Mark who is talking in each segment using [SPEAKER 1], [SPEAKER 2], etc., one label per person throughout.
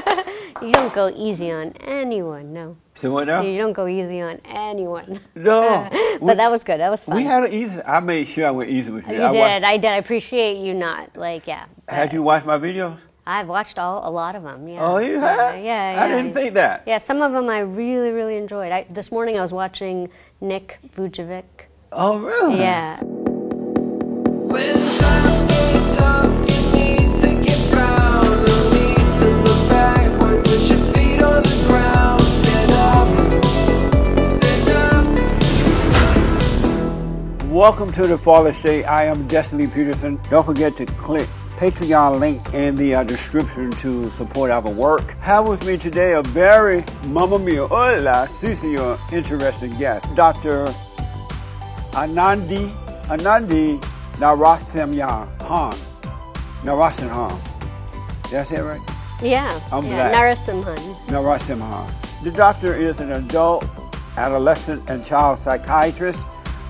[SPEAKER 1] you don't go easy on anyone, no.
[SPEAKER 2] So what now?
[SPEAKER 1] You don't go easy on anyone.
[SPEAKER 2] No.
[SPEAKER 1] but
[SPEAKER 2] we,
[SPEAKER 1] that was good. That was fun.
[SPEAKER 2] we had it easy. I made sure I went easy with you.
[SPEAKER 1] you
[SPEAKER 2] I
[SPEAKER 1] did.
[SPEAKER 2] wa-
[SPEAKER 1] I did. I appreciate you not like yeah.
[SPEAKER 2] had you watched my videos?
[SPEAKER 1] I've watched all a lot of them. Yeah.
[SPEAKER 2] Oh, you
[SPEAKER 1] yeah,
[SPEAKER 2] had?
[SPEAKER 1] Yeah, yeah.
[SPEAKER 2] I didn't think that.
[SPEAKER 1] Yeah, some of them I really, really enjoyed. I, this morning I was watching Nick Vujicic.
[SPEAKER 2] Oh, really?
[SPEAKER 1] Yeah.
[SPEAKER 2] Welcome to the Fallen State. I am Jesse Lee Peterson. Don't forget to click Patreon link in the uh, description to support our work. Have with me today a very mamma mia, hola, Cecil, interesting guest, Dr. Anandhi, Anandhi Narasimhan Han. Narasimhan. Did I say it right?
[SPEAKER 1] Yeah.
[SPEAKER 2] I'm
[SPEAKER 1] yeah.
[SPEAKER 2] black.
[SPEAKER 1] Narasimhan.
[SPEAKER 2] Narasimhan. The doctor is an adult, adolescent, and child psychiatrist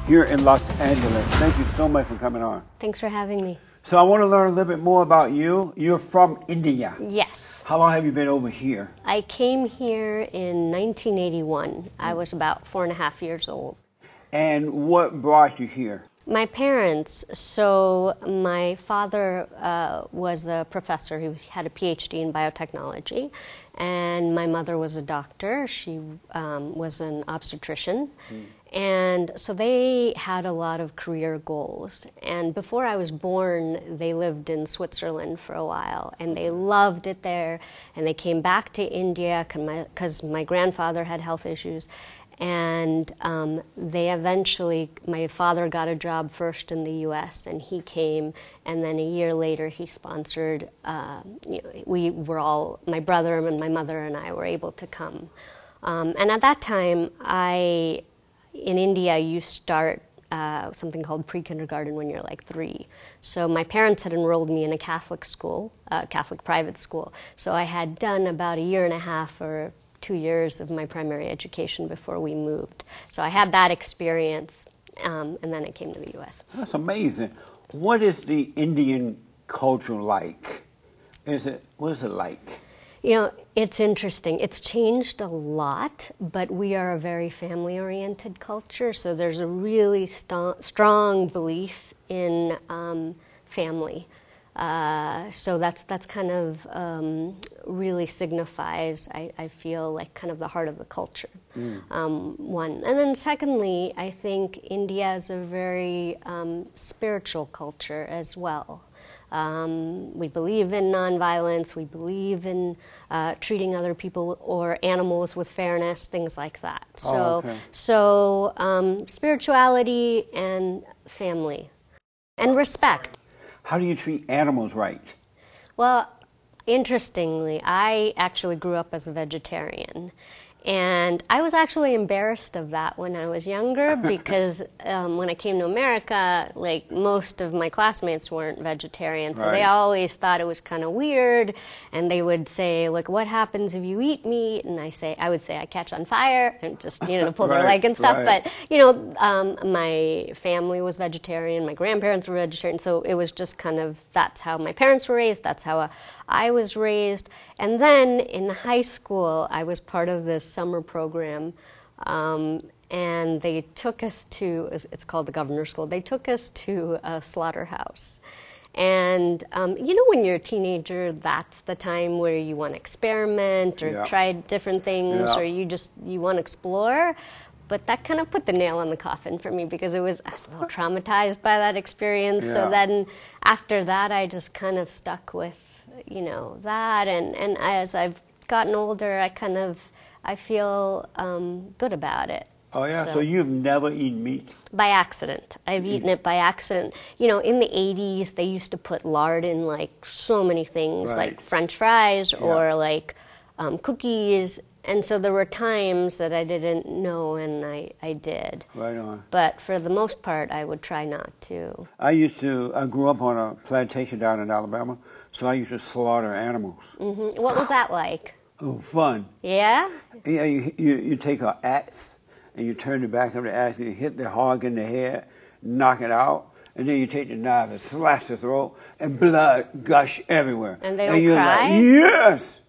[SPEAKER 2] here in Los Angeles. Thank you so much for coming on.
[SPEAKER 1] Thanks for having me.
[SPEAKER 2] So I want to learn a little bit more about you. You're from India.
[SPEAKER 1] Yes.
[SPEAKER 2] How long have you been over here?
[SPEAKER 1] I came here in 1981. I was about four and a half years old.
[SPEAKER 2] And what brought you here?
[SPEAKER 1] My parents, so my father uh, was a professor, he had a PhD in biotechnology, and my mother was a doctor. She um, was an obstetrician. And so they had a lot of career goals. And before I was born, they lived in Switzerland for a while, and they loved it there. And they came back to India because my, my grandfather had health issues and um, they eventually my father got a job first in the us and he came and then a year later he sponsored uh, you know, we were all my brother and my mother and i were able to come um, and at that time i in india you start uh, something called pre-kindergarten when you're like three. So my parents had enrolled me in a Catholic school, uh, Catholic private school. So I had done about a year and a half or two years of my primary education before we moved. So I had that experience, um, and then I came to the U.S.
[SPEAKER 2] That's amazing. What is the Indian culture like? Is it what is it like?
[SPEAKER 1] You know, it's interesting. It's changed a lot, but we are a very family oriented culture, so there's a really st- strong belief in um, family. Uh, so that's that's kind of um, really signifies I, I feel like kind of the heart of the culture. Um, one and then secondly, I think India is a very um, spiritual culture as well. Um, we believe in nonviolence. We believe in uh, treating other people or animals with fairness, things like that. So,
[SPEAKER 2] okay.
[SPEAKER 1] so um, spirituality and family, and respect.
[SPEAKER 2] How do you treat animals right?
[SPEAKER 1] Well, interestingly, I actually grew up as a vegetarian. And I was actually embarrassed of that when I was younger because um, when I came to America, like most of my classmates weren't vegetarian, so they always thought it was kind of weird. And they would say, like, "What happens if you eat meat?" And I say, I would say, "I catch on fire," and just you know pull their leg and stuff.
[SPEAKER 2] right.
[SPEAKER 1] But you know, um, my family was vegetarian, my grandparents were vegetarian, so it was just kind of that's how my parents were raised, that's how I was raised. And then in high school, I was part of this summer program. Um, and they took us to, it's called the Governor's School, they took us to a slaughterhouse. And um, you know, when you're a teenager, that's the time where you want to experiment or
[SPEAKER 2] Yeah.
[SPEAKER 1] try different things,
[SPEAKER 2] Yeah.
[SPEAKER 1] or you just you want to explore. But that kind of put the nail in the coffin for me because it was I was a little traumatized by that experience.
[SPEAKER 2] Yeah.
[SPEAKER 1] So then after that, I just kind of stuck with you know that, and and as I've gotten older, I kind of I feel um, good about it.
[SPEAKER 2] Oh yeah. So,
[SPEAKER 1] So-
[SPEAKER 2] you've never eaten meat?
[SPEAKER 1] by accident. I've eaten it by accident. You know, in the 80s, they used to put lard in like so many things,
[SPEAKER 2] Right.
[SPEAKER 1] like French fries
[SPEAKER 2] Yeah.
[SPEAKER 1] or like um, cookies. And so there were times that I didn't know and I, I did.
[SPEAKER 2] Right on.
[SPEAKER 1] But for the most part, I would try not to.
[SPEAKER 2] I used to. I grew up on a plantation down in Alabama, so I used to slaughter animals.
[SPEAKER 1] hmm What was that like?
[SPEAKER 2] Oh, fun!
[SPEAKER 1] Yeah?
[SPEAKER 2] Yeah, you, you you take an axe and you turn the back of the axe and you hit the hog in the head, knock it out, and then you take the knife and slash the throat, and blood gush everywhere.
[SPEAKER 1] And they don't
[SPEAKER 2] you're
[SPEAKER 1] cry?
[SPEAKER 2] like, yes.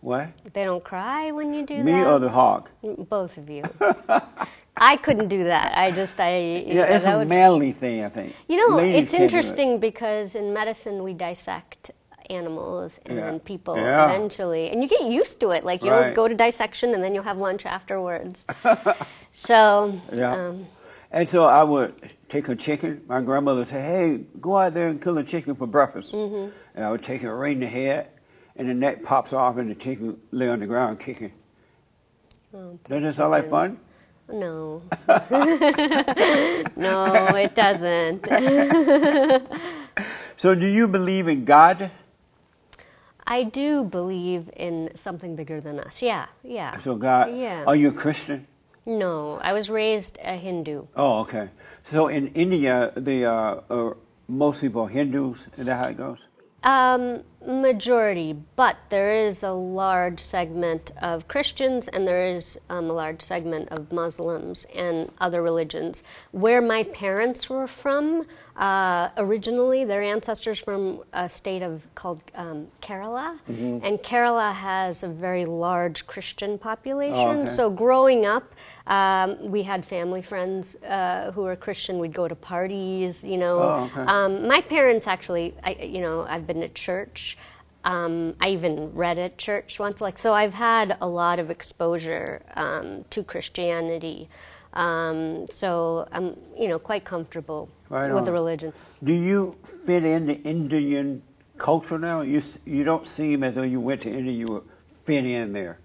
[SPEAKER 2] What?
[SPEAKER 1] They don't cry when you do
[SPEAKER 2] Me
[SPEAKER 1] that.
[SPEAKER 2] or the hog?
[SPEAKER 1] Both of you. I couldn't do that. I just I
[SPEAKER 2] Yeah, it's a
[SPEAKER 1] would-
[SPEAKER 2] manly thing, I think.
[SPEAKER 1] You know,
[SPEAKER 2] Ladies
[SPEAKER 1] it's
[SPEAKER 2] can't it.
[SPEAKER 1] interesting because in medicine we dissect animals and
[SPEAKER 2] Yeah.
[SPEAKER 1] then people
[SPEAKER 2] Yeah.
[SPEAKER 1] eventually, and you get used to it. Like you'll
[SPEAKER 2] Right.
[SPEAKER 1] go to dissection and then you'll have lunch afterwards. so
[SPEAKER 2] Yeah.
[SPEAKER 1] um,
[SPEAKER 2] And so I would take a chicken. My grandmother would say, "Hey, go out there and kill a chicken for breakfast."
[SPEAKER 1] Mm-hmm.
[SPEAKER 2] And I would take it right in the head, and the neck pops off, and the chicken lay on the ground kicking.
[SPEAKER 1] Oh,
[SPEAKER 2] Doesn't that sound like fun?
[SPEAKER 1] No, no, it doesn't.
[SPEAKER 2] So, do you believe in God?
[SPEAKER 1] I do believe in something bigger than us. Yeah, yeah.
[SPEAKER 2] So, God.
[SPEAKER 1] Yeah.
[SPEAKER 2] Are you a Christian?
[SPEAKER 1] No, I was raised a Hindu.
[SPEAKER 2] Oh, okay. So, in India, the uh, uh, most people are Hindus. Is that how it goes?
[SPEAKER 1] Um, majority, but there is a large segment of Christians and there is um, a large segment of Muslims and other religions. Where my parents were from, uh, originally, their ancestors from a state of called um, Kerala, and Kerala has a very large Christian population.
[SPEAKER 2] Oh, okay.
[SPEAKER 1] So growing up, um, we had family friends uh, who were Christian. We'd go to parties, you know.
[SPEAKER 2] Oh, okay.
[SPEAKER 1] Um, my parents actually, I, you know, I've been to church. Um, I even read at church once. Like, so I've had a lot of exposure um, to Christianity. Um, so I'm, you know, quite comfortable
[SPEAKER 2] Right
[SPEAKER 1] with the religion.
[SPEAKER 2] Do you fit in the Indian culture now? You you don't seem as though you went to India. You were fit in there.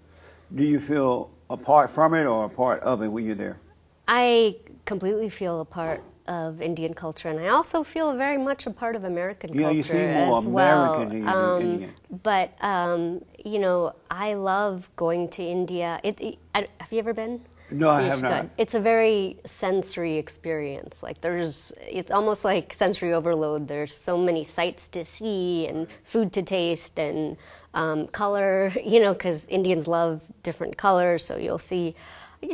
[SPEAKER 2] Do you feel apart from it or a part of it when you're there?
[SPEAKER 1] I completely feel a part of Indian culture, and I also feel very much a part of American
[SPEAKER 2] Yeah,
[SPEAKER 1] culture
[SPEAKER 2] you seem more
[SPEAKER 1] as well.
[SPEAKER 2] American you do
[SPEAKER 1] Um,
[SPEAKER 2] Indian.
[SPEAKER 1] But um, you know, I love going to India. It, it, I, have you ever been?
[SPEAKER 2] No, I have not.
[SPEAKER 1] go. It's a very sensory experience. Like there's, it's almost like sensory overload. There's so many sights to see and food to taste and um, color. You know, because Indians love different colors, so you'll see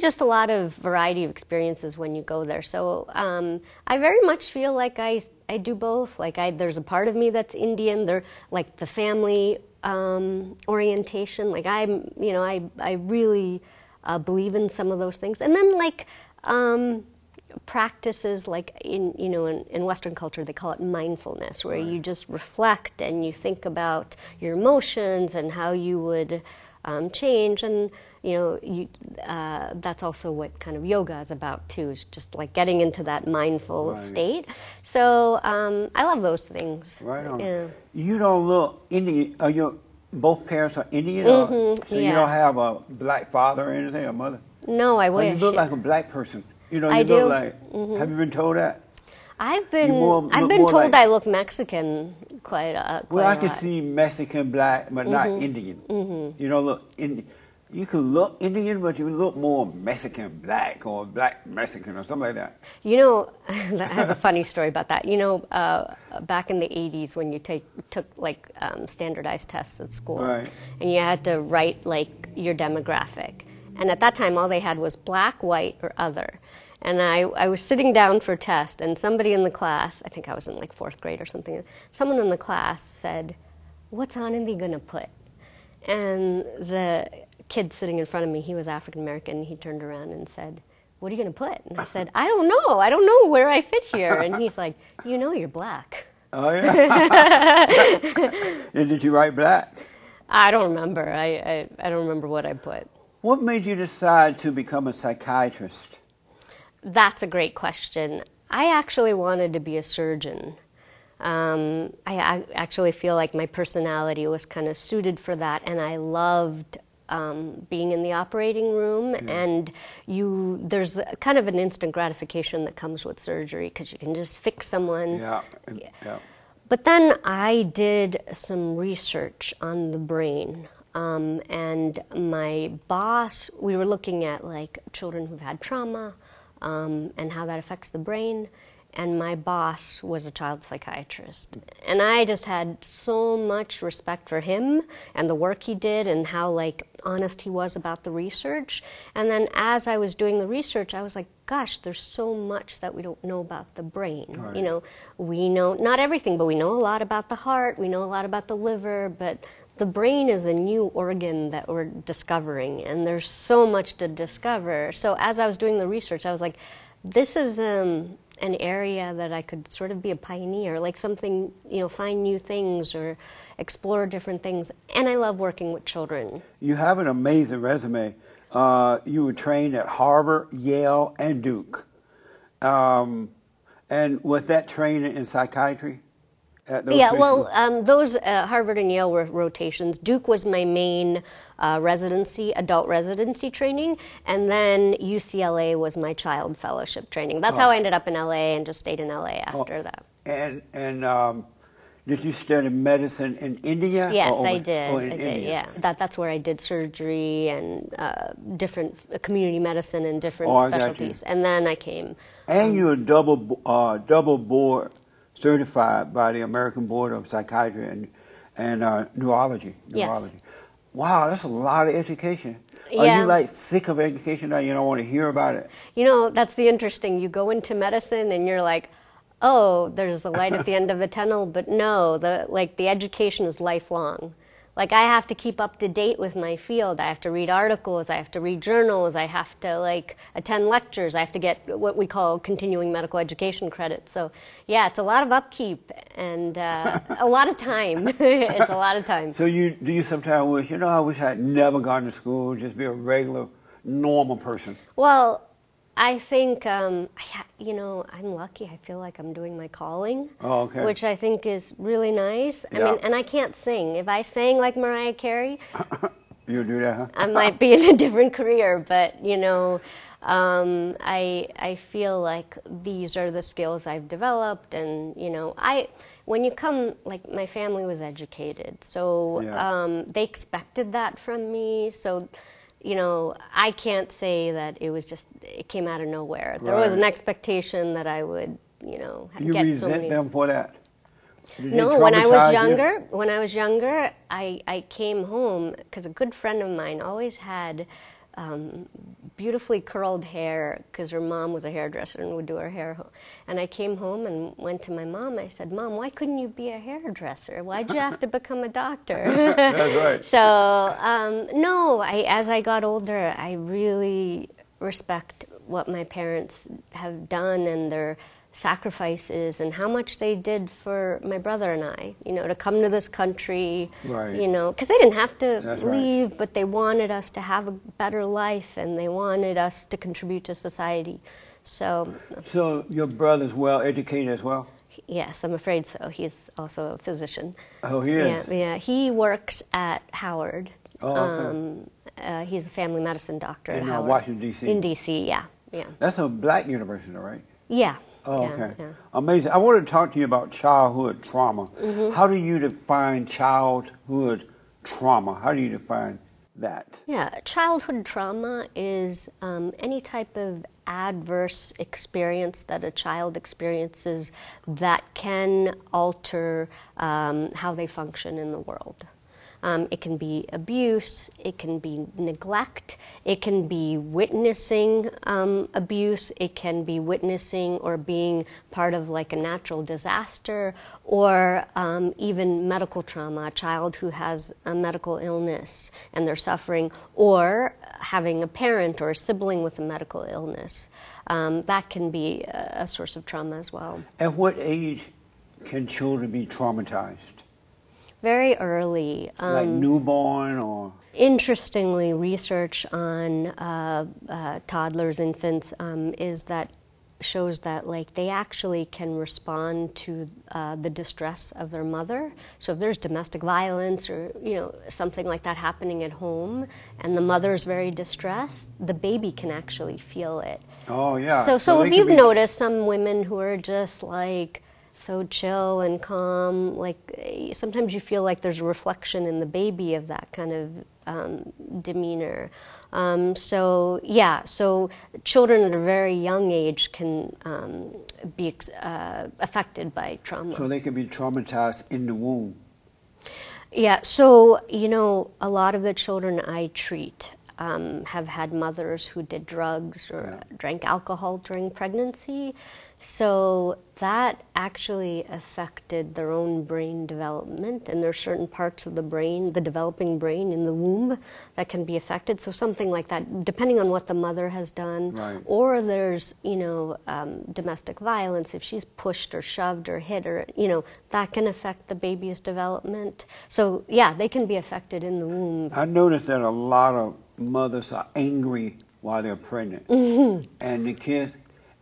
[SPEAKER 1] just a lot of variety of experiences when you go there. So um, I very much feel like I I do both. Like I there's a part of me that's Indian. There like the family um, orientation. Like I'm you know I I really uh, believe in some of those things. And then like um, practices like in you know in, in Western culture they call it mindfulness, where you just reflect and you think about your emotions and how you would um, change and you know you, uh, that's also what kind of yoga is about too is just like getting into that mindful
[SPEAKER 2] Right.
[SPEAKER 1] state so um, i love those things
[SPEAKER 2] Right on.
[SPEAKER 1] yeah.
[SPEAKER 2] You don't look Indian. Are your both parents are Indian? or-
[SPEAKER 1] Mhm,
[SPEAKER 2] so you don't have a black father or anything, or mother?
[SPEAKER 1] no i
[SPEAKER 2] Oh,
[SPEAKER 1] wish
[SPEAKER 2] you look like a black person. You know,
[SPEAKER 1] I
[SPEAKER 2] you
[SPEAKER 1] do.
[SPEAKER 2] look like. Have you been told that?
[SPEAKER 1] i've been
[SPEAKER 2] more-
[SPEAKER 1] i've been told
[SPEAKER 2] like-
[SPEAKER 1] i look mexican quite, uh, quite
[SPEAKER 2] Well, I
[SPEAKER 1] a
[SPEAKER 2] can see Mexican black, but not
[SPEAKER 1] Mm-hmm.
[SPEAKER 2] Indian. You don't look Indian. You can look Indian, but you look more Mexican black or black Mexican or something like that.
[SPEAKER 1] You know, I have a funny story about that. You know, uh, back in the 80s when you take, took like um, standardized tests at school,
[SPEAKER 2] Right.
[SPEAKER 1] and you had to write like your demographic. And at that time, all they had was black, white, or other. And I, I was sitting down for a test, and somebody in the class, I think I was in like fourth grade or something, someone in the class said, What's Anandhi going to put? And the kid sitting in front of me, he was African American, he turned around and said, What are you going to put? And I said, I don't know. I don't know where I fit here. And he's like, You know, you're black.
[SPEAKER 2] Oh yeah. and did you write black?
[SPEAKER 1] I don't remember. I, I, I don't remember what I put.
[SPEAKER 2] What made you decide to become a psychiatrist?
[SPEAKER 1] That's a great question. I actually wanted to be a surgeon. Um, I, I actually feel like my personality was kind of suited for that, and I loved um, being in the operating room. And you, there's a, kind of an instant gratification that comes with surgery because you can just fix someone.
[SPEAKER 2] Yeah. yeah.
[SPEAKER 1] But then I did some research on the brain. Um, and my boss, we were looking at like children who've had trauma um, and how that affects the brain. And my boss was a child psychiatrist. And I just had so much respect for him and the work he did and how like honest he was about the research. And then as I was doing the research, I was like, gosh, there's so much that we don't know about the brain.
[SPEAKER 2] Right.
[SPEAKER 1] You know, we know not everything, but we know a lot about the heart. We know a lot about the liver, but the brain is a new organ that we're discovering, and there's so much to discover. So as I was doing the research, I was like, this is um, an area that I could sort of be a pioneer, like something, you know, find new things or explore different things. And I love working with children.
[SPEAKER 2] You have an amazing resume. Uh, you were trained at Harvard, Yale, and Duke. Um, and was that training in psychiatry? At those
[SPEAKER 1] yeah,
[SPEAKER 2] three
[SPEAKER 1] well, um, those uh, Harvard and Yale were rotations. Duke was my main uh, residency, adult residency training, and then UCLA was my child fellowship training. That's how I ended up in LA and just stayed in LA after that.
[SPEAKER 2] and and um, did you study medicine in India?
[SPEAKER 1] Yes,
[SPEAKER 2] or
[SPEAKER 1] I did.
[SPEAKER 2] or in
[SPEAKER 1] I did.
[SPEAKER 2] India?
[SPEAKER 1] Yeah, that that's where I did surgery and uh, different uh, community medicine and different
[SPEAKER 2] Oh, you.
[SPEAKER 1] specialties. And then I came.
[SPEAKER 2] And you're double uh, double board certified by the American Board of Psychiatry and and uh, Neurology.
[SPEAKER 1] Yes.
[SPEAKER 2] Wow, that's a lot of education. Are you like sick of education now? You don't want to hear about it.
[SPEAKER 1] You know, that's the interesting. You go into medicine and you're like, oh, there's the light at the end of the tunnel, but no, the like the education is lifelong. Like I have to keep up to date with my field. I have to read articles, I have to read journals, I have to like attend lectures, I have to get what we call continuing medical education credits. So, yeah, it's a lot of upkeep and uh, a lot of time. it's a lot of time.
[SPEAKER 2] So you do you sometimes wish you know I wish I'd never gone to school, just be a regular, normal person.
[SPEAKER 1] Well, I think um, I ha- you know I'm lucky. I feel like I'm doing my calling,
[SPEAKER 2] Oh, okay.
[SPEAKER 1] which I think is really nice. I
[SPEAKER 2] Yeah.
[SPEAKER 1] mean, and I can't sing. If I sang like Mariah Carey,
[SPEAKER 2] You do that, huh?
[SPEAKER 1] I might be in a different career. But you know, um, I I feel like these are the skills I've developed, and you know, I when you come like my family was educated, so
[SPEAKER 2] Yeah.
[SPEAKER 1] um, they expected that from me. So. You know, I can't say that it was just it came out of nowhere. There was an expectation that I would, you know,
[SPEAKER 2] You
[SPEAKER 1] get so You
[SPEAKER 2] resent
[SPEAKER 1] many.
[SPEAKER 2] them for that? Did
[SPEAKER 1] No, when I was
[SPEAKER 2] traumatize you?
[SPEAKER 1] younger, when I was younger, I, I came home because a good friend of mine always had um, beautifully curled hair because her mom was a hairdresser and would do her hair. And I came home and went to my mom. I said, "Mom, why couldn't you be a hairdresser? Why'd you have to become a doctor?"
[SPEAKER 2] That's right.
[SPEAKER 1] So um, no, I, as I got older, I really respect what my parents have done and their sacrifices and how much they did for my brother and I. You know, to come to this country.
[SPEAKER 2] Right.
[SPEAKER 1] You know, because they didn't have to
[SPEAKER 2] That's right.
[SPEAKER 1] leave, but they wanted us to have a better life and they wanted us to contribute to society. So
[SPEAKER 2] So your brother's well educated as well?
[SPEAKER 1] yes, I'm afraid so. He's also a physician.
[SPEAKER 2] Oh, he is.
[SPEAKER 1] Yeah, yeah. He works at Howard.
[SPEAKER 2] Oh, okay.
[SPEAKER 1] um, uh, he's a family medicine doctor
[SPEAKER 2] In,
[SPEAKER 1] at
[SPEAKER 2] uh,
[SPEAKER 1] Howard.
[SPEAKER 2] Washington, D.C.?
[SPEAKER 1] In D.C., yeah, yeah,
[SPEAKER 2] That's a black university, right?
[SPEAKER 1] yeah.
[SPEAKER 2] Oh,
[SPEAKER 1] yeah,
[SPEAKER 2] okay.
[SPEAKER 1] yeah.
[SPEAKER 2] Amazing. I want to talk to you about childhood trauma.
[SPEAKER 1] Mm-hmm.
[SPEAKER 2] How do you define childhood trauma? How do you define that?
[SPEAKER 1] Yeah, childhood trauma is um, any type of adverse experience that a child experiences that can alter um, how they function in the world. Um, it can be abuse, it can be neglect, it can be witnessing um, abuse, it can be witnessing or being part of like a natural disaster, or um, even medical trauma, a child who has a medical illness and they're suffering, or having a parent or a sibling with a medical illness. Um, that can be a, a source of trauma as well.
[SPEAKER 2] At what age can children be traumatized?
[SPEAKER 1] Very early. Um,
[SPEAKER 2] like newborn or?
[SPEAKER 1] interestingly, research on uh, uh, toddlers, infants, um, is that shows that like they actually can respond to uh, the distress of their mother. So if there's domestic violence or you know something like that happening at home, and the mother's very distressed, the baby can actually feel it.
[SPEAKER 2] Oh, yeah.
[SPEAKER 1] So, so,
[SPEAKER 2] they
[SPEAKER 1] if you've
[SPEAKER 2] be-
[SPEAKER 1] noticed some women who are just like so chill and calm, like sometimes you feel like there's a reflection in the baby of that kind of um, demeanor. Um, so yeah, so children at a very young age can um, be ex- uh, affected by trauma.
[SPEAKER 2] So they can be traumatized in the womb.
[SPEAKER 1] Yeah, so you know, a lot of the children I treat um, have had mothers who did drugs or
[SPEAKER 2] Yeah.
[SPEAKER 1] drank alcohol during pregnancy. So that actually affected their own brain development, and there's certain parts of the brain, the developing brain in the womb, that can be affected. So something like that, depending on what the mother has done,
[SPEAKER 2] Right.
[SPEAKER 1] or there's you know um, domestic violence if she's pushed or shoved or hit or you know that can affect the baby's development. So yeah, they can be affected in the womb.
[SPEAKER 2] I noticed that a lot of mothers are angry while they're pregnant,
[SPEAKER 1] Mm-hmm.
[SPEAKER 2] and the kids,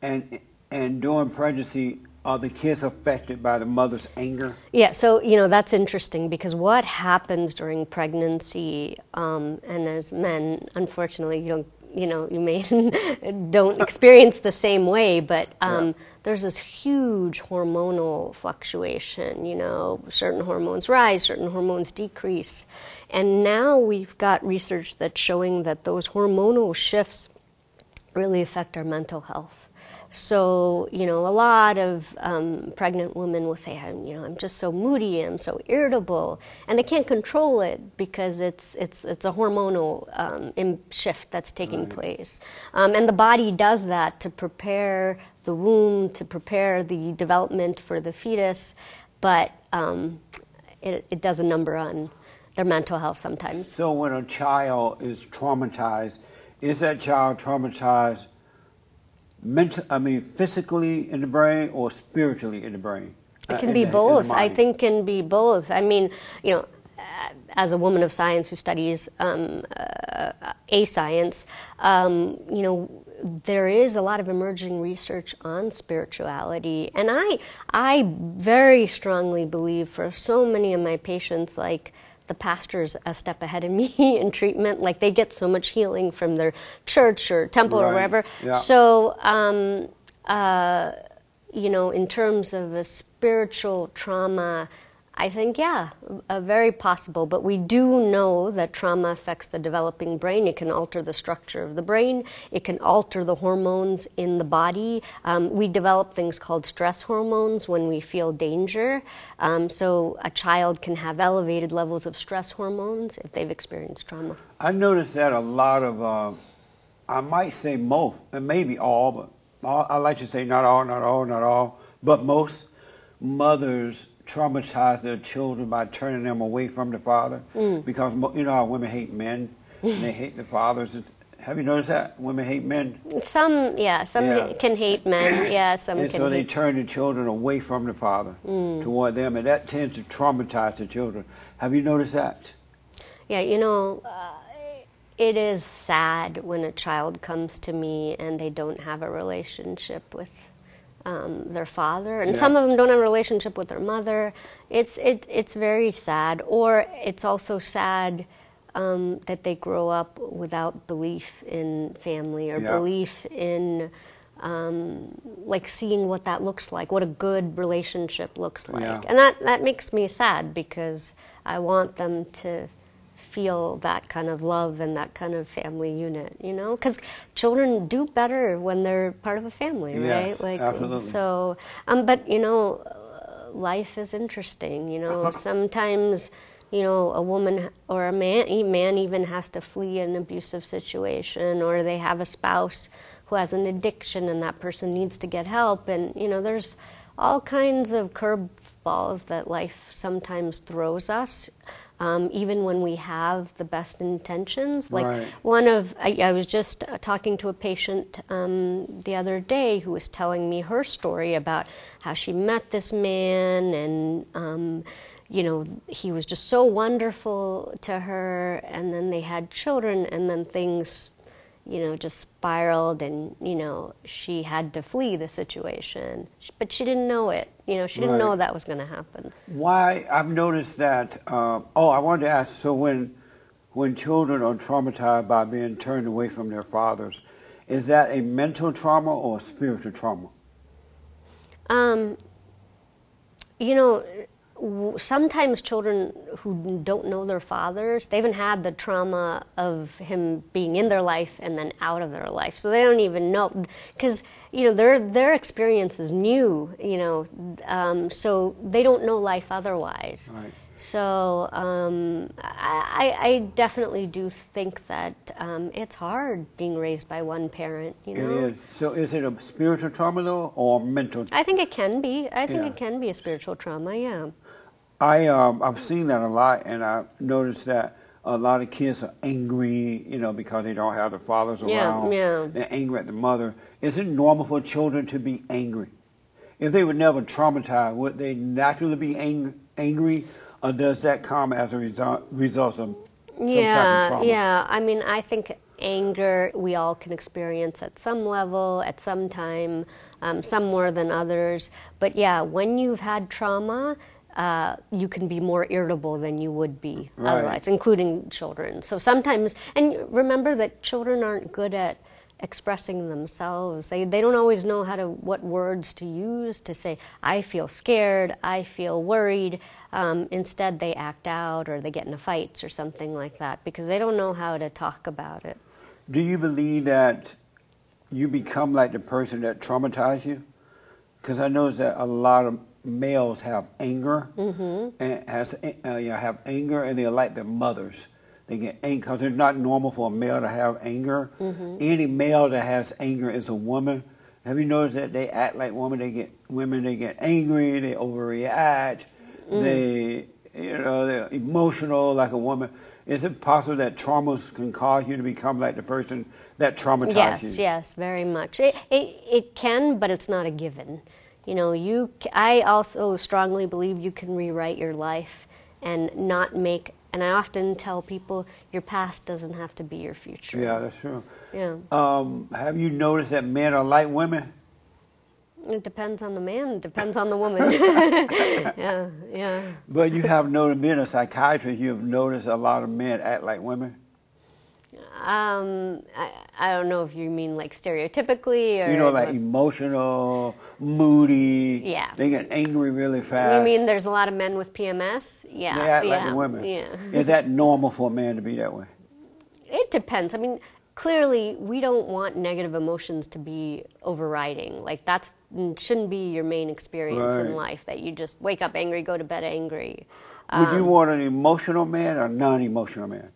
[SPEAKER 2] and and during pregnancy, are the kids affected by the mother's anger?
[SPEAKER 1] Yeah, so you know that's interesting because what happens during pregnancy, um, and as men, unfortunately, you don't, you know, you may don't experience the same way, but um,
[SPEAKER 2] Yeah.
[SPEAKER 1] there's this huge hormonal fluctuation. You know, certain hormones rise, certain hormones decrease, and now we've got research that's showing that those hormonal shifts really affect our mental health. So, you know, a lot of um, pregnant women will say, I'm, you know, I'm just so moody, I'm so irritable, and they can't control it because it's, it's, it's a hormonal um, shift that's taking place. Um, and the body does that to prepare the womb, to prepare the development for the fetus, but um, it, it does a number on their mental health sometimes.
[SPEAKER 2] So when a child is traumatized, is that child traumatized mental I mean physically in the brain or spiritually in the brain?
[SPEAKER 1] It
[SPEAKER 2] Uh,
[SPEAKER 1] can
[SPEAKER 2] in
[SPEAKER 1] be
[SPEAKER 2] the-
[SPEAKER 1] both. I think can be both. I mean, you know, uh, as a woman of science who studies um, uh, a science, um, you know, there is a lot of emerging research on spirituality, and I, I very strongly believe for so many of my patients, like the pastor's a step ahead of me in treatment. Like they get so much healing from their church or temple or
[SPEAKER 2] Right.
[SPEAKER 1] wherever.
[SPEAKER 2] Yeah.
[SPEAKER 1] So. Um, uh, you know, in terms of a spiritual trauma, I think, yeah, very possible. But we do know that trauma affects the developing brain. It can alter the structure of the brain, it can alter the hormones in the body. Um, we develop things called stress hormones when we feel danger. Um, so a child can have elevated levels of stress hormones if they've experienced trauma.
[SPEAKER 2] I noticed that a lot of, uh, I might say most, and maybe all, but all, I like to say not all, not all, not all, but most mothers traumatize their children by turning them away from the father
[SPEAKER 1] Mm.
[SPEAKER 2] because you know how women hate men and they hate the fathers. It's- Have you noticed that women hate men,
[SPEAKER 1] Some, yeah, some
[SPEAKER 2] Yeah.
[SPEAKER 1] ha- can hate men. Yeah, some
[SPEAKER 2] and
[SPEAKER 1] can
[SPEAKER 2] so they
[SPEAKER 1] hate.
[SPEAKER 2] turn the children away from the father
[SPEAKER 1] Mm.
[SPEAKER 2] toward them, and that tends to traumatize the children. Have you noticed that?
[SPEAKER 1] Yeah, you know, uh, it is sad when a child comes to me and they don't have a relationship with um, their father, and
[SPEAKER 2] Yeah.
[SPEAKER 1] some of them don't have a relationship with their mother. It's it, it's very sad, or it's also sad. Um, that they grow up without belief in family or
[SPEAKER 2] Yeah.
[SPEAKER 1] belief in um, like seeing what that looks like, what a good relationship looks like,
[SPEAKER 2] Yeah.
[SPEAKER 1] and that that makes me sad because I want them to feel that kind of love and that kind of family unit, you know, because children do better when they're part of a family,
[SPEAKER 2] Yes,
[SPEAKER 1] right?
[SPEAKER 2] absolutely.
[SPEAKER 1] so, um, but you know, life is interesting, you know. Sometimes, you know, a woman or a man, a man even has to flee an abusive situation, or they have a spouse who has an addiction, and that person needs to get help, and you know, there's all kinds of curveballs that life sometimes throws us. Um, even when we have the best intentions, like
[SPEAKER 2] Right.
[SPEAKER 1] one of I, I was just uh, talking to a patient um, the other day who was telling me her story about how she met this man and um, you know he was just so wonderful to her and then they had children and then things you know just spiraled and you know she had to flee the situation but she didn't know it you know she didn't know that was going to happen
[SPEAKER 2] Why I've noticed that. Um, oh, I wanted to ask. So when when children are traumatized by being turned away from their fathers, is that a mental trauma or a spiritual trauma?
[SPEAKER 1] Um, you know, sometimes children who don't know their fathers, they haven't had the trauma of him being in their life and then out of their life, so they don't even know because you know their their experience is new. You know, um, so they don't know life otherwise.
[SPEAKER 2] Right.
[SPEAKER 1] So um, I, I definitely do think that um, it's hard being raised by one parent. You know,
[SPEAKER 2] is. So is it a spiritual trauma though, or mental?
[SPEAKER 1] I think it can be. I think
[SPEAKER 2] Yeah.
[SPEAKER 1] it can be a spiritual trauma. Yeah.
[SPEAKER 2] I um, I've seen that a lot, and I noticed that a lot of kids are angry, you know, because they don't have their fathers
[SPEAKER 1] Yeah,
[SPEAKER 2] around.
[SPEAKER 1] yeah.
[SPEAKER 2] They're angry at the mother. Is it normal for children to be angry? If they were never traumatized, would they naturally be ang- angry, or does that come as a result, result of some type of trauma?
[SPEAKER 1] yeah. I mean, I think anger we all can experience at some level, at some time, um, some more than others. But yeah, when you've had trauma, uh, you can be more irritable than you would be
[SPEAKER 2] Right.
[SPEAKER 1] otherwise, including children. So sometimes, and remember that children aren't good at expressing themselves. They they don't always know how to what words to use to say I feel scared, I feel worried. Um, instead, they act out or they get into fights or something like that because they don't know how to talk about it.
[SPEAKER 2] Do you believe that you become like the person that traumatized you? Because I notice that a lot of males have anger
[SPEAKER 1] Mm-hmm.
[SPEAKER 2] and has uh, you know, have anger, and they're like their mothers. They get angry because it's not normal for a male to have anger.
[SPEAKER 1] Mm-hmm.
[SPEAKER 2] Any male that has anger is a woman. Have you noticed that they act like women? They get women. They get angry. They overreact.
[SPEAKER 1] Mm.
[SPEAKER 2] They you know they're emotional like a woman. Is it possible that traumas can cause you to become like the person that traumatized
[SPEAKER 1] Yes,
[SPEAKER 2] you?
[SPEAKER 1] yes, very much. It, it it can, but it's not a given. You know, you. I also strongly believe you can rewrite your life and not make. And I often tell people, your past doesn't have to be your future.
[SPEAKER 2] Yeah, that's true.
[SPEAKER 1] Yeah.
[SPEAKER 2] Um, have you noticed that men are like women?
[SPEAKER 1] It depends on the man. It depends on the woman. yeah, yeah.
[SPEAKER 2] But you have noticed, being a psychiatrist, you have noticed a lot of men act like women.
[SPEAKER 1] Um, I, I don't know if you mean like stereotypically or.
[SPEAKER 2] You know, like emotional, moody.
[SPEAKER 1] Yeah.
[SPEAKER 2] They get angry really fast.
[SPEAKER 1] You mean there's a lot of men with PMS? Yeah.
[SPEAKER 2] they act
[SPEAKER 1] yeah,
[SPEAKER 2] like women.
[SPEAKER 1] Yeah.
[SPEAKER 2] Is that normal for a man to be that way?
[SPEAKER 1] It depends. I mean, clearly, we don't want negative emotions to be overriding. Like that's shouldn't be your main experience in life. That you just wake up angry, go to bed angry.
[SPEAKER 2] Would
[SPEAKER 1] Um,
[SPEAKER 2] you want an emotional man or non-emotional man?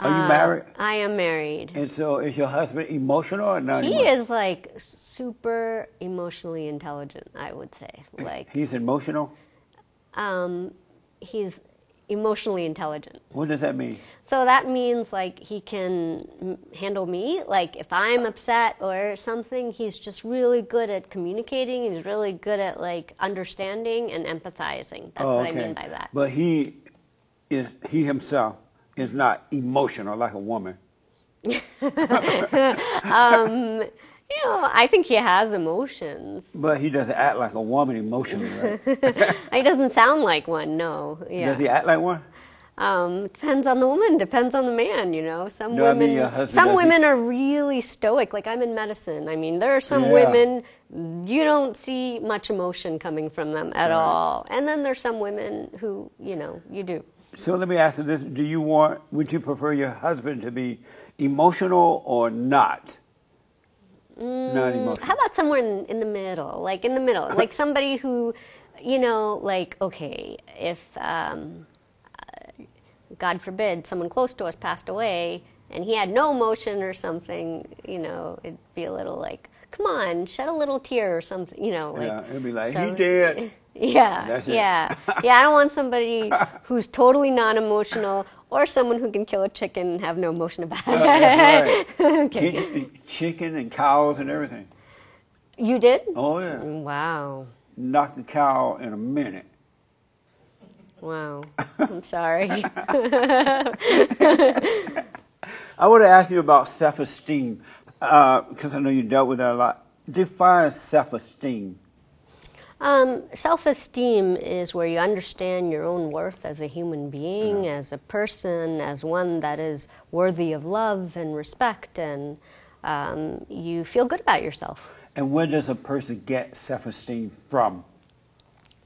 [SPEAKER 2] Are you
[SPEAKER 1] Uh,
[SPEAKER 2] married?
[SPEAKER 1] I am married.
[SPEAKER 2] And so, is your husband emotional or not?
[SPEAKER 1] He
[SPEAKER 2] non-emotional?
[SPEAKER 1] is like super emotionally intelligent. I would say. Like,
[SPEAKER 2] He's emotional.
[SPEAKER 1] um, he's emotionally intelligent.
[SPEAKER 2] What does that mean?
[SPEAKER 1] So that means like he can m- handle me. Like if I'm upset or something, he's just really good at communicating. He's really good at like understanding and empathizing. That's
[SPEAKER 2] Oh,
[SPEAKER 1] what I mean by that.
[SPEAKER 2] But he is he himself is not emotional like a woman.
[SPEAKER 1] You know, I think he has emotions.
[SPEAKER 2] But he doesn't act like a woman emotionally, right?
[SPEAKER 1] He doesn't sound like one. No. Yeah.
[SPEAKER 2] Does he act like one?
[SPEAKER 1] Um, depends on the woman, depends on the man, you know. Some
[SPEAKER 2] No, I mean
[SPEAKER 1] women
[SPEAKER 2] husband
[SPEAKER 1] some women are really stoic. Like I'm in medicine. I mean, there are some
[SPEAKER 2] Yeah.
[SPEAKER 1] women you don't see much emotion coming from them at
[SPEAKER 2] Right.
[SPEAKER 1] all. And then there's some women who, you know, you do.
[SPEAKER 2] So let me ask you this: Do you want? Would you prefer your husband to be emotional or not? not emotional.
[SPEAKER 1] How about somewhere in, in the middle? Like in the middle. Like somebody who, you know, like okay, if um, uh, God forbid someone close to us passed away and he had no emotion or something, you know, it'd be a little like, come on, shed a little tear or something, you know. Like,
[SPEAKER 2] yeah, it'd be like
[SPEAKER 1] so-
[SPEAKER 2] he dead.
[SPEAKER 1] Yeah, yeah, yeah. I don't want somebody who's totally non-emotional or someone who can kill a chicken and have no emotion about it.
[SPEAKER 2] Uh, that's right.
[SPEAKER 1] Okay.
[SPEAKER 2] Chicken- Chicken and cows and everything.
[SPEAKER 1] You did?
[SPEAKER 2] Oh yeah,
[SPEAKER 1] Wow.
[SPEAKER 2] knock the cow in a minute.
[SPEAKER 1] Wow. I'm sorry.
[SPEAKER 2] I want to ask you about self-esteem because I know you dealt with that a lot. Define self-esteem.
[SPEAKER 1] Um, Self esteem is where you understand your own worth as a human being, as a person, as one that is worthy of love and respect, and um, you feel good about yourself.
[SPEAKER 2] And where does a person get self-esteem from?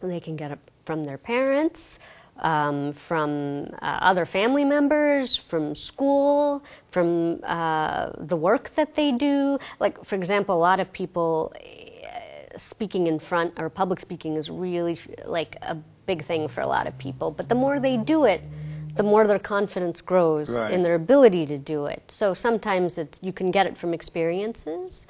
[SPEAKER 1] They can get it from their parents, um, from uh, other family members, from school, from uh, the work that they do. Like, for example, a lot of people, speaking in front or public speaking is really like a big thing for a lot of people. But the more they do it, the more their confidence grows
[SPEAKER 2] Right.
[SPEAKER 1] in their ability to do it. So sometimes it's you can get it from experiences.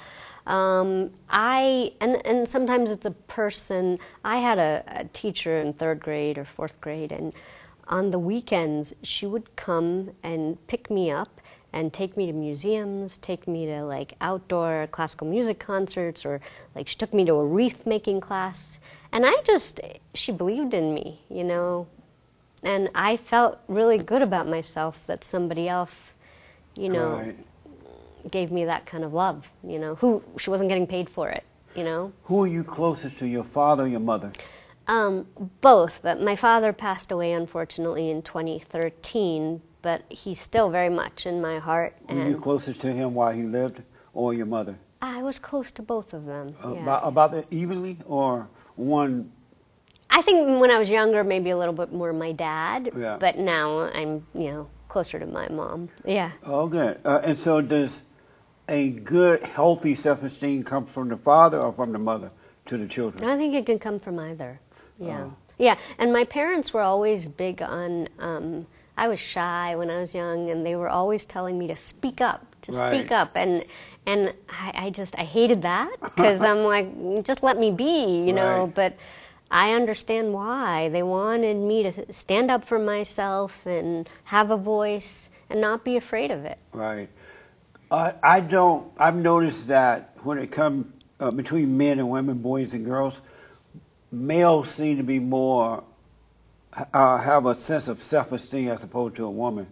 [SPEAKER 1] Um, I and and sometimes it's a person. I had a, a teacher in third grade or fourth grade, and on the weekends she would come and pick me up and take me to museums, take me to like outdoor classical music concerts, or like she took me to a wreath making class. And I just, she believed in me, you know, and I felt really good about myself that somebody else, you know,
[SPEAKER 2] Right.
[SPEAKER 1] gave me that kind of love, you know, who she wasn't getting paid for it, you know.
[SPEAKER 2] Who are you closest to, your father or your mother?
[SPEAKER 1] Um, both, but my father passed away unfortunately in 2013, but he's still very much in my heart,
[SPEAKER 2] Were you
[SPEAKER 1] and
[SPEAKER 2] closest to him while he lived or your mother?
[SPEAKER 1] I was close to both of them. yeah.
[SPEAKER 2] About, about evenly or one?
[SPEAKER 1] I think when I was younger, maybe a little bit more my dad,
[SPEAKER 2] Yeah.
[SPEAKER 1] but now I'm, you know, closer to my mom. Yeah.
[SPEAKER 2] Oh, good. Uh, and so does a good, healthy self-esteem come from the father or from the mother to the children?
[SPEAKER 1] I think it can come from either. Yeah.
[SPEAKER 2] Oh.
[SPEAKER 1] Yeah. And my parents were always big on, um, I was shy when I was young, and they were always telling me to speak up, to speak up. And, and I, I just, I hated that because I'm like, just let me be, you know,
[SPEAKER 2] Right.
[SPEAKER 1] but I understand why. They wanted me to stand up for myself and have a voice and not be afraid of it.
[SPEAKER 2] Right. Uh, I don't. I've noticed that when it comes uh, between men and women, boys and girls, males seem to be more uh, have a sense of self-esteem as opposed to a woman.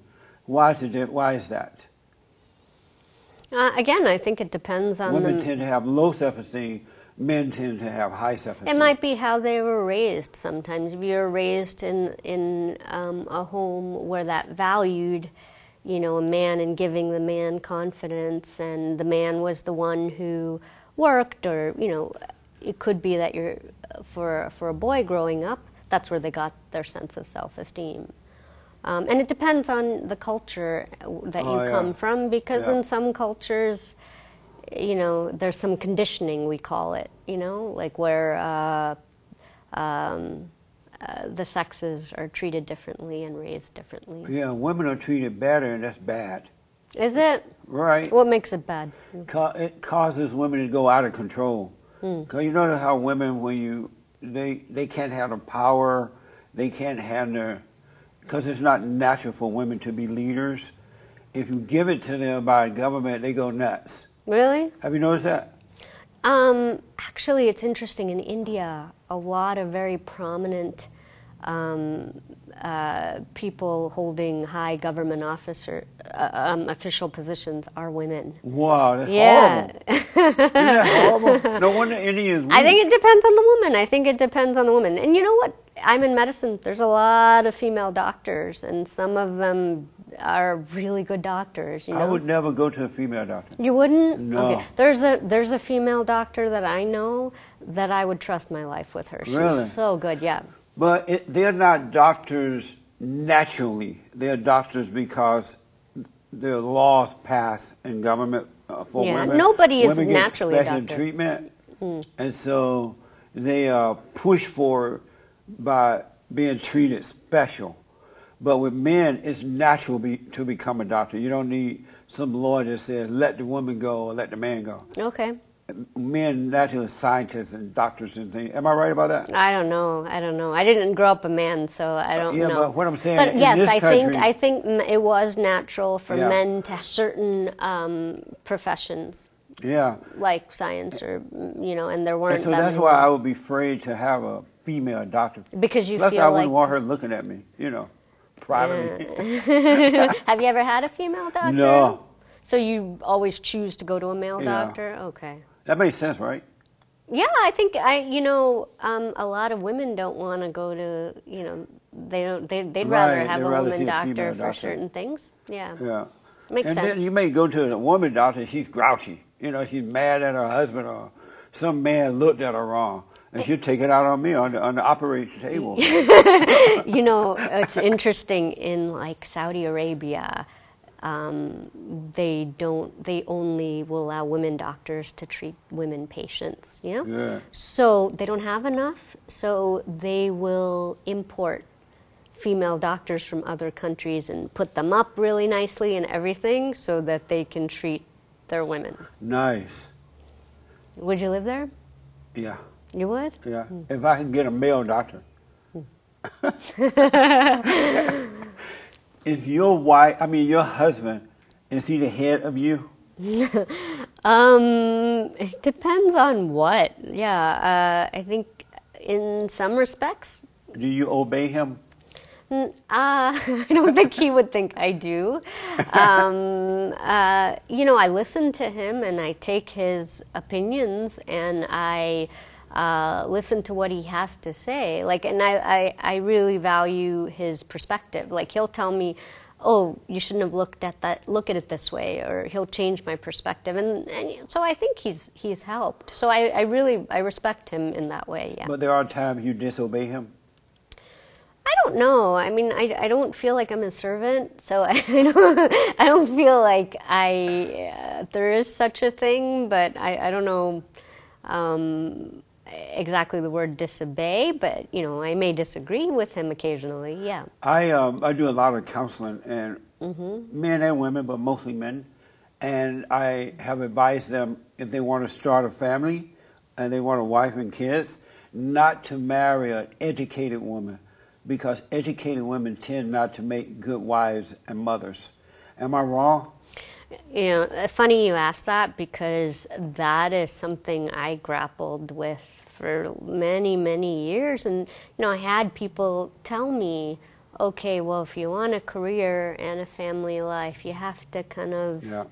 [SPEAKER 2] Why is it? Why is that?
[SPEAKER 1] Uh, again, I think it depends on
[SPEAKER 2] Women
[SPEAKER 1] the.
[SPEAKER 2] tend to have low self-esteem. Men tend to have high self-esteem.
[SPEAKER 1] It might be how they were raised. Sometimes, if you're raised in in um, a home where that valued, you know, a man and giving the man confidence, and the man was the one who worked, or you know, it could be that you're for for a boy growing up. That's where they got their sense of self-esteem. Um, and it depends on the culture that
[SPEAKER 2] Oh,
[SPEAKER 1] you
[SPEAKER 2] yeah.
[SPEAKER 1] come from, because
[SPEAKER 2] Yeah.
[SPEAKER 1] in some cultures, you know, there's some conditioning we call it, you know, like where uh, um, uh, the sexes are treated differently and raised differently.
[SPEAKER 2] Yeah, women are treated better, and that's bad.
[SPEAKER 1] Is it?
[SPEAKER 2] Right.
[SPEAKER 1] What makes it bad?
[SPEAKER 2] ca- it causes women to go out of control.
[SPEAKER 1] Hmm.
[SPEAKER 2] Cause you notice how women, when you they they can't have the power, they can't have the, because it's not natural for women to be leaders. If you give it to them by government, they go nuts.
[SPEAKER 1] Really?
[SPEAKER 2] Have you noticed that?
[SPEAKER 1] Um, actually, it's interesting. In India, a lot of very prominent um, uh, people holding high government officer uh, um, official positions are women.
[SPEAKER 2] Wow, that's
[SPEAKER 1] Yeah.
[SPEAKER 2] horrible. That horrible? No wonder Indians.
[SPEAKER 1] I think it depends on the woman. I think it depends on the woman. And you know what? I'm in medicine. There's a lot of female doctors, and some of them are really good doctors. You know,
[SPEAKER 2] I would never go to a female doctor.
[SPEAKER 1] you wouldn't.
[SPEAKER 2] No.
[SPEAKER 1] Okay. There's a there's a female doctor that I know that I would trust my life with her. She's
[SPEAKER 2] Really?
[SPEAKER 1] so good. Yeah.
[SPEAKER 2] But it, they're not doctors naturally. They're doctors because there are laws passed in government uh, for
[SPEAKER 1] Yeah,
[SPEAKER 2] women.
[SPEAKER 1] nobody is
[SPEAKER 2] women get
[SPEAKER 1] naturally a doctor.
[SPEAKER 2] treatment, and so they are pushed for by being treated special. But with men, it's natural be, to become a doctor. You don't need some lawyer that says let the woman go or let the man go.
[SPEAKER 1] Okay.
[SPEAKER 2] Men naturally are scientists and doctors and things. Am I right about that?
[SPEAKER 1] I don't know. I don't know. I didn't grow up a man, so I don't
[SPEAKER 2] yeah,
[SPEAKER 1] know.
[SPEAKER 2] but what I'm saying
[SPEAKER 1] But yes, I think I think it was natural for
[SPEAKER 2] Yeah.
[SPEAKER 1] men to have certain um, professions
[SPEAKER 2] Yeah.
[SPEAKER 1] like science or mm, you know, and there weren't
[SPEAKER 2] And so
[SPEAKER 1] that
[SPEAKER 2] that's
[SPEAKER 1] many.
[SPEAKER 2] why I would be afraid to have a female doctor.
[SPEAKER 1] because you feel like.
[SPEAKER 2] Plus,
[SPEAKER 1] feel
[SPEAKER 2] I
[SPEAKER 1] like.
[SPEAKER 2] wouldn't want her looking at me, you know, privately.
[SPEAKER 1] have you ever had a female doctor?
[SPEAKER 2] No.
[SPEAKER 1] So you always choose to go to a male
[SPEAKER 2] Yeah.
[SPEAKER 1] doctor? Okay.
[SPEAKER 2] That makes sense, right?
[SPEAKER 1] Yeah, I think I, you know, um, a lot of women don't want to go to, you know, they don't. They, they'd rather
[SPEAKER 2] Right,
[SPEAKER 1] have a
[SPEAKER 2] rather
[SPEAKER 1] woman
[SPEAKER 2] see a
[SPEAKER 1] doctor for
[SPEAKER 2] doctor.
[SPEAKER 1] certain things. Yeah.
[SPEAKER 2] Yeah.
[SPEAKER 1] Makes
[SPEAKER 2] and
[SPEAKER 1] sense.
[SPEAKER 2] then you may go to a woman doctor, and she's grouchy. You know, she's mad at her husband or some man looked at her wrong. And she'll take it out on me on the, on the operating table.
[SPEAKER 1] You know, it's interesting in like Saudi Arabia. Um, they don't. They only will allow women doctors to treat women patients. You know.
[SPEAKER 2] Yeah.
[SPEAKER 1] So they don't have enough. So they will import female doctors from other countries and put them up really nicely and everything, so that they can treat their women.
[SPEAKER 2] Nice.
[SPEAKER 1] Would you live there?
[SPEAKER 2] Yeah.
[SPEAKER 1] You would.
[SPEAKER 2] Yeah. If I can get a male doctor. is your wife, I mean, your husband, is he the head of you?
[SPEAKER 1] Um, it depends on what. Yeah, uh, I think in some respects,
[SPEAKER 2] Do you obey him?
[SPEAKER 1] uh, I don't think he would think I do. Um, uh, you know, I listen to him and I take his opinions and I uh, listen to what he has to say. Like, and I, I, I really value his perspective. Like, he'll tell me, "Oh, you shouldn't have looked at that. Look at it this way," or he'll change my perspective. And, and so I think he's he's helped. So I, I really I respect him in that way. Yeah.
[SPEAKER 2] But there are times you disobey him.
[SPEAKER 1] I don't know. I mean, I, I don't feel like I'm a servant, so I don't, I don't feel like I uh, there is such a thing, but I, I don't know um, exactly the word disobey. But you know, I may disagree with him occasionally. Yeah.
[SPEAKER 2] I um, I do a lot of counseling and men and women, but mostly men. And I have advised them if they want to start a family and they want a wife and kids, not to marry an educated woman because educated women tend not to make good wives and mothers. Am I wrong?
[SPEAKER 1] You know, funny you ask that because that is something I grappled with for many, many years. And, you know, I had people tell me, okay, well, if you want a career and a family life, you have to kind of
[SPEAKER 2] Yeah.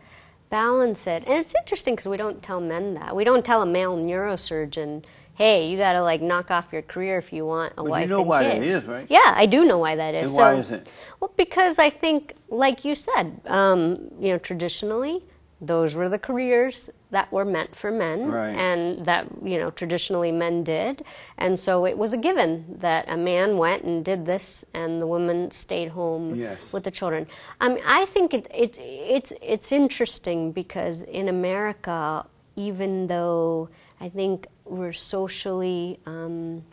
[SPEAKER 1] balance it. And it's interesting because we don't tell men that. We don't tell a male neurosurgeon, hey, you got to like knock off your career if you want a
[SPEAKER 2] But you
[SPEAKER 1] wife
[SPEAKER 2] know
[SPEAKER 1] and
[SPEAKER 2] why
[SPEAKER 1] kids.
[SPEAKER 2] is, right?
[SPEAKER 1] Yeah, I do know why that is.
[SPEAKER 2] And why
[SPEAKER 1] So-
[SPEAKER 2] is it?
[SPEAKER 1] well, because I think, like you said, um, you know, traditionally, those were the careers that were meant for men,
[SPEAKER 2] Right.
[SPEAKER 1] and that you know traditionally men did, and so it was a given that a man went and did this, and the woman stayed home
[SPEAKER 2] Yes.
[SPEAKER 1] with the children. I mean, I think it, it, it's it's interesting because in America, even though I think we're socially um,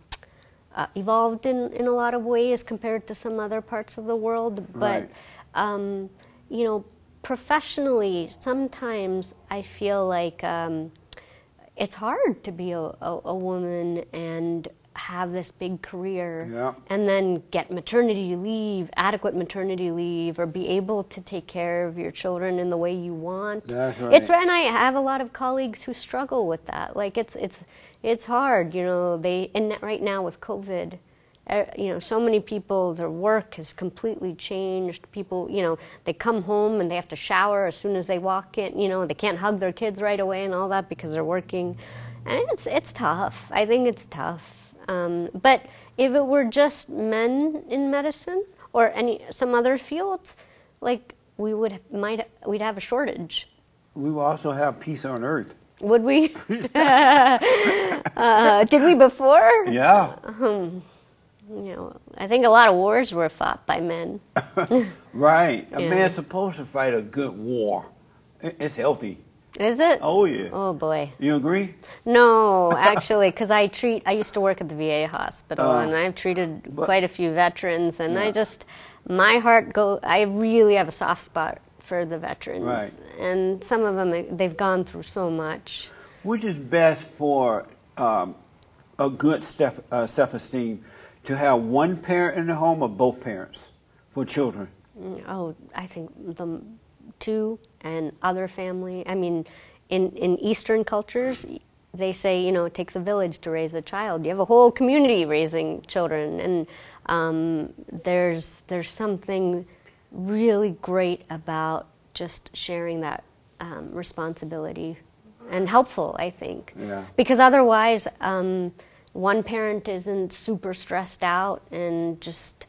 [SPEAKER 1] uh, evolved in, in a lot of ways compared to some other parts of the world. But,
[SPEAKER 2] Right.
[SPEAKER 1] um, you know, professionally, sometimes I feel like um, it's hard to be a, a, a woman and have this big career
[SPEAKER 2] Yeah.
[SPEAKER 1] and then get maternity leave, adequate maternity leave, or be able to take care of your children in the way you want.
[SPEAKER 2] That's
[SPEAKER 1] It's
[SPEAKER 2] right.
[SPEAKER 1] and I have a lot of colleagues who struggle with that. Like it's it's it's hard, you know. They and right now with COVID, you know, so many people their work has completely changed. People, you know, they come home and they have to shower as soon as they walk in. You know, they can't hug their kids right away and all that because they're working, and it's it's tough. I think it's tough. Um, but if it were just men in medicine or any some other fields, like we would might we'd have a shortage.
[SPEAKER 2] We will also have peace on earth.
[SPEAKER 1] Would we? uh, did we before?
[SPEAKER 2] Yeah.
[SPEAKER 1] You know, I think a lot of wars were fought by men.
[SPEAKER 2] Right. A
[SPEAKER 1] Yeah.
[SPEAKER 2] man's supposed to fight a good war. It's healthy.
[SPEAKER 1] Is it?
[SPEAKER 2] Oh, yeah.
[SPEAKER 1] Oh boy.
[SPEAKER 2] You agree?
[SPEAKER 1] No, actually, because I treat. I used to work at the VA hospital,
[SPEAKER 2] Uh,
[SPEAKER 1] and I've treated
[SPEAKER 2] but-
[SPEAKER 1] quite a few veterans, and I just, my heart go. I really have a soft spot for the veterans,
[SPEAKER 2] Right.
[SPEAKER 1] and some of them they've gone through so much.
[SPEAKER 2] Which is best for um, a good self, uh, self-esteem? To have one parent in the home or both parents for children?
[SPEAKER 1] Oh, I think the two and other family. I mean, in in Eastern cultures, they say you know it takes a village to raise a child. You have a whole community raising children, and um, there's there's something really great about just sharing that um, responsibility and helpful. I think
[SPEAKER 2] Yeah.
[SPEAKER 1] because otherwise. Um, one parent isn't super stressed out and just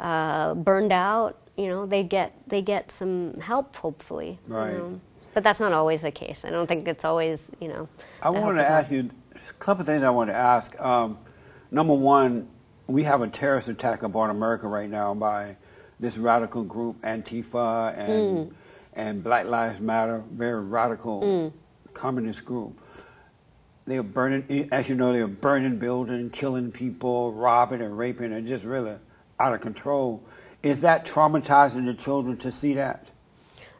[SPEAKER 1] uh, burned out, you know, they get they get some help hopefully. you
[SPEAKER 2] Right.
[SPEAKER 1] know. But that's not always the case. I don't think it's always, you know.
[SPEAKER 2] I wanted to ask you a couple of things. I want to ask. Um, number one, we have a terrorist attack upon America right now by this radical group Antifa, and and Black Lives Matter, very radical
[SPEAKER 1] Mm.
[SPEAKER 2] communist group. They were burning, as you know, they were burning buildings, killing people, robbing and raping, and just really out of control. Is that traumatizing the children to see that?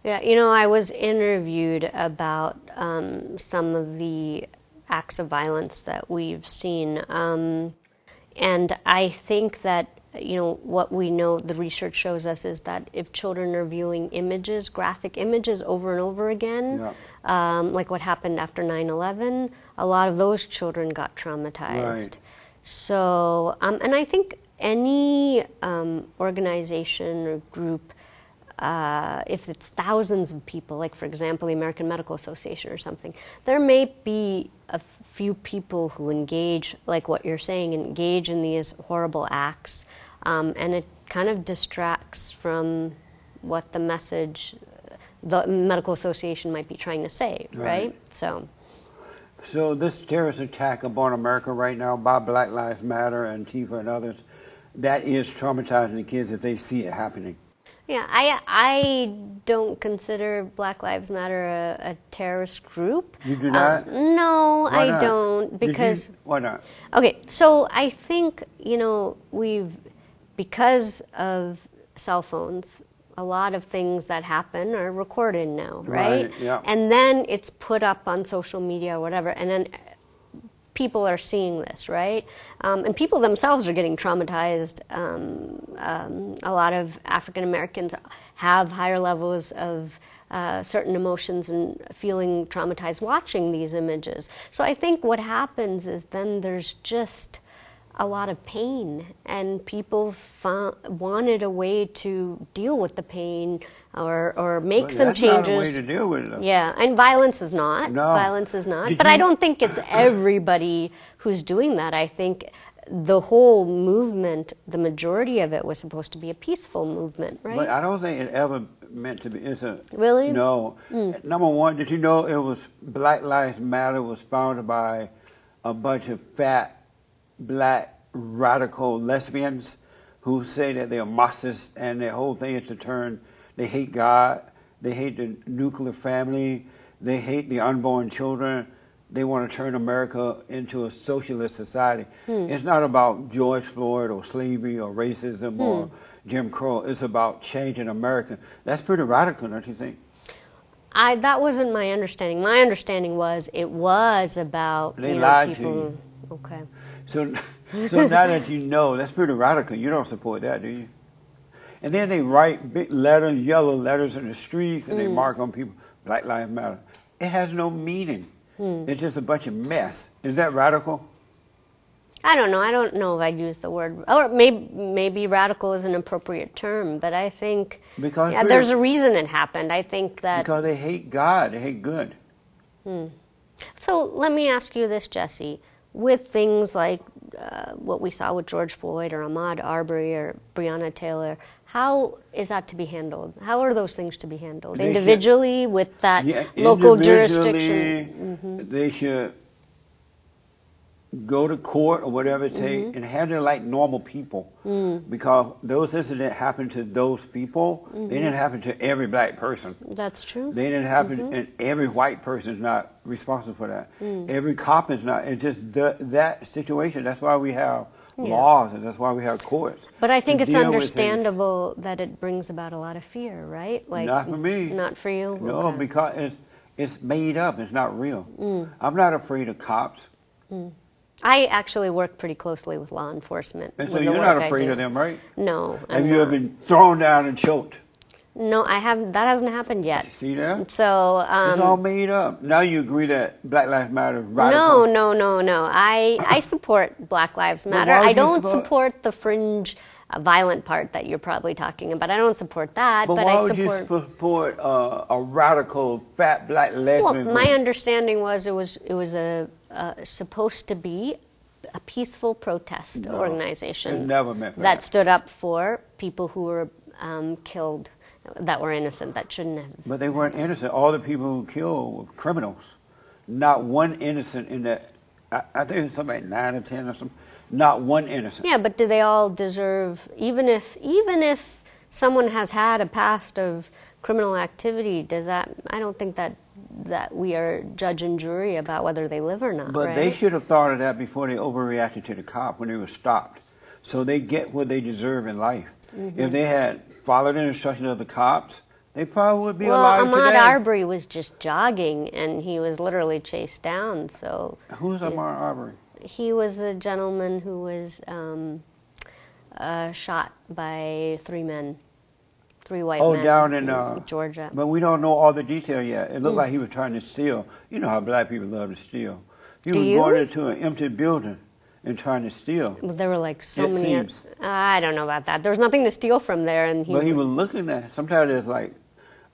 [SPEAKER 1] Yeah, you know, I was interviewed about um, some of the acts of violence that we've seen. Um, and I think that, you know, what we know, the research shows us is that if children are viewing images, graphic images over and over again, um, like what happened after 9 11, a lot of those children got traumatized.
[SPEAKER 2] Right.
[SPEAKER 1] So, um, and I think any um, organization or group, uh, if it's thousands of people, like for example, the American Medical Association or something, there may be a few people who engage, like what you're saying, engage in these horrible acts, um, and it kind of distracts from what the message the medical association might be trying to say, right?
[SPEAKER 2] Right.
[SPEAKER 1] So,
[SPEAKER 2] So this terrorist attack upon America right now by Black Lives Matter and Antifa and others, that is traumatizing the kids if they see it happening.
[SPEAKER 1] Yeah, I I don't consider Black Lives Matter a, a terrorist group.
[SPEAKER 2] You do not?
[SPEAKER 1] Um, no,
[SPEAKER 2] Why
[SPEAKER 1] I
[SPEAKER 2] not?
[SPEAKER 1] don't
[SPEAKER 2] Did you-
[SPEAKER 1] because
[SPEAKER 2] why not?
[SPEAKER 1] okay. So I think you know we've because of cell phones, a lot of things that happen are recorded now, right?
[SPEAKER 2] Right, yeah.
[SPEAKER 1] And then it's put up on social media or whatever, and then people are seeing this, right? Um, and people themselves are getting traumatized. Um, um, a lot of African Americans have higher levels of uh, certain emotions and feeling traumatized watching these images. So I think what happens is then there's just a lot of pain, and people wanted a way to deal with the pain or, or make some
[SPEAKER 2] that's
[SPEAKER 1] changes.
[SPEAKER 2] not a way to deal with it. though.
[SPEAKER 1] Yeah, and violence is not.
[SPEAKER 2] No.
[SPEAKER 1] Violence is not.
[SPEAKER 2] Did
[SPEAKER 1] but I don't think it's everybody who's doing that. I think the whole movement, the majority of it was supposed to be a peaceful movement, right?
[SPEAKER 2] But I don't think it ever meant to be. It's a
[SPEAKER 1] Really?
[SPEAKER 2] No. Hmm. Number one, did you know it was Black Lives Matter was founded by a bunch of fat black radical lesbians who say that they're Marxists and their whole thing is to turn. They hate God. They hate the nuclear family. They hate the unborn children. They want to turn America into a socialist society. Hmm. It's not about George Floyd or slavery or racism or hmm. Jim Crow. It's about changing America. That's pretty radical, don't you think?
[SPEAKER 1] I that wasn't my understanding. My understanding was it was about
[SPEAKER 2] They
[SPEAKER 1] you know,
[SPEAKER 2] lied to
[SPEAKER 1] people.
[SPEAKER 2] you.
[SPEAKER 1] Okay.
[SPEAKER 2] So, so now that you know, that's pretty radical. You don't support that, do you? And then they write big letters, yellow letters in the streets, and they mm. mark on people, Black Lives Matter. It has no meaning. Hmm. It's just a bunch of mess. Is that radical?
[SPEAKER 1] I don't know. I don't know if I'd use the word, or maybe maybe radical is an appropriate term, but I think
[SPEAKER 2] Because
[SPEAKER 1] yeah, there's a reason it happened. I think that
[SPEAKER 2] Because they hate God. They hate good. Hmm.
[SPEAKER 1] So let me ask you this, Jesse. With things like uh, what we saw with George Floyd or Ahmaud Arbery or Breonna Taylor, how is that to be handled? How are those things to be handled?
[SPEAKER 2] They should-
[SPEAKER 1] Individually, with that
[SPEAKER 2] Yeah,
[SPEAKER 1] local jurisdiction? Mm-hmm.
[SPEAKER 2] They should go to court or whatever it takes
[SPEAKER 1] Mm-hmm.
[SPEAKER 2] and handle it like normal people.
[SPEAKER 1] Mm.
[SPEAKER 2] Because those incidents happened to those people.
[SPEAKER 1] Mm-hmm.
[SPEAKER 2] They didn't happen to every black person.
[SPEAKER 1] That's true.
[SPEAKER 2] They didn't happen,
[SPEAKER 1] Mm-hmm.
[SPEAKER 2] and every white person is not responsible for that.
[SPEAKER 1] Mm.
[SPEAKER 2] Every cop is not. It's just the, that situation. That's why we have
[SPEAKER 1] Yeah.
[SPEAKER 2] laws, and that's why we have courts.
[SPEAKER 1] But I think it's
[SPEAKER 2] deal with things.
[SPEAKER 1] understandable that it brings about a lot of fear, right? Like
[SPEAKER 2] Not for me.
[SPEAKER 1] Not for you.
[SPEAKER 2] No,
[SPEAKER 1] Okay. Mm.
[SPEAKER 2] because it's it's made up. It's not real. I'm not afraid of cops,
[SPEAKER 1] I actually work pretty closely with law enforcement.
[SPEAKER 2] And so you're not afraid of them, right?
[SPEAKER 1] No. I'm
[SPEAKER 2] have you ever been thrown down and choked?
[SPEAKER 1] No, I haven't. That hasn't happened yet.
[SPEAKER 2] See that?
[SPEAKER 1] So um,
[SPEAKER 2] it's all made up. Now you agree that Black Lives Matter is
[SPEAKER 1] No, no, no, no. I I support Black Lives Matter. I don't
[SPEAKER 2] support-
[SPEAKER 1] support the fringe, uh, violent part that you're probably talking about. I don't support that,
[SPEAKER 2] But,
[SPEAKER 1] but,
[SPEAKER 2] why
[SPEAKER 1] I
[SPEAKER 2] would
[SPEAKER 1] support.
[SPEAKER 2] you support uh, a radical fat black lesbian?
[SPEAKER 1] well, my
[SPEAKER 2] group?
[SPEAKER 1] understanding was it was it was a uh, supposed to be a peaceful protest
[SPEAKER 2] No,
[SPEAKER 1] organization
[SPEAKER 2] it never meant for
[SPEAKER 1] that
[SPEAKER 2] that.
[SPEAKER 1] stood up for people who were um, killed that were innocent that shouldn't have.
[SPEAKER 2] But they weren't innocent. All the people who killed were criminals. Not one innocent in that. I, I think it's something like nine or ten or something. Not one innocent.
[SPEAKER 1] Yeah, but do they all deserve even if even if someone has had a past of criminal activity, does that? I don't think that that we are judge and jury about whether they live or not.
[SPEAKER 2] But
[SPEAKER 1] right?
[SPEAKER 2] they should have thought of that before they overreacted to the cop when they were stopped. So they get what they deserve in life.
[SPEAKER 1] Mm-hmm.
[SPEAKER 2] If they had followed the instructions of the cops, they probably would be
[SPEAKER 1] well,
[SPEAKER 2] alive
[SPEAKER 1] Ahmaud
[SPEAKER 2] today.
[SPEAKER 1] Arbery was just jogging, and he was literally chased down. So
[SPEAKER 2] Who's Ahmaud Arbery?
[SPEAKER 1] he was a gentleman who was um, uh, shot by three men, three white
[SPEAKER 2] Oh,
[SPEAKER 1] men
[SPEAKER 2] down in uh,
[SPEAKER 1] Georgia.
[SPEAKER 2] But we don't know all the detail yet. It looked like he was trying to steal. You know how black people love to steal. He
[SPEAKER 1] Do
[SPEAKER 2] was
[SPEAKER 1] you?
[SPEAKER 2] going into an empty building and trying to steal.
[SPEAKER 1] Well, there were like so
[SPEAKER 2] It
[SPEAKER 1] many.
[SPEAKER 2] seems.
[SPEAKER 1] I don't know about that. There was nothing to steal from there, and he.
[SPEAKER 2] But he was looking at. Sometimes there's like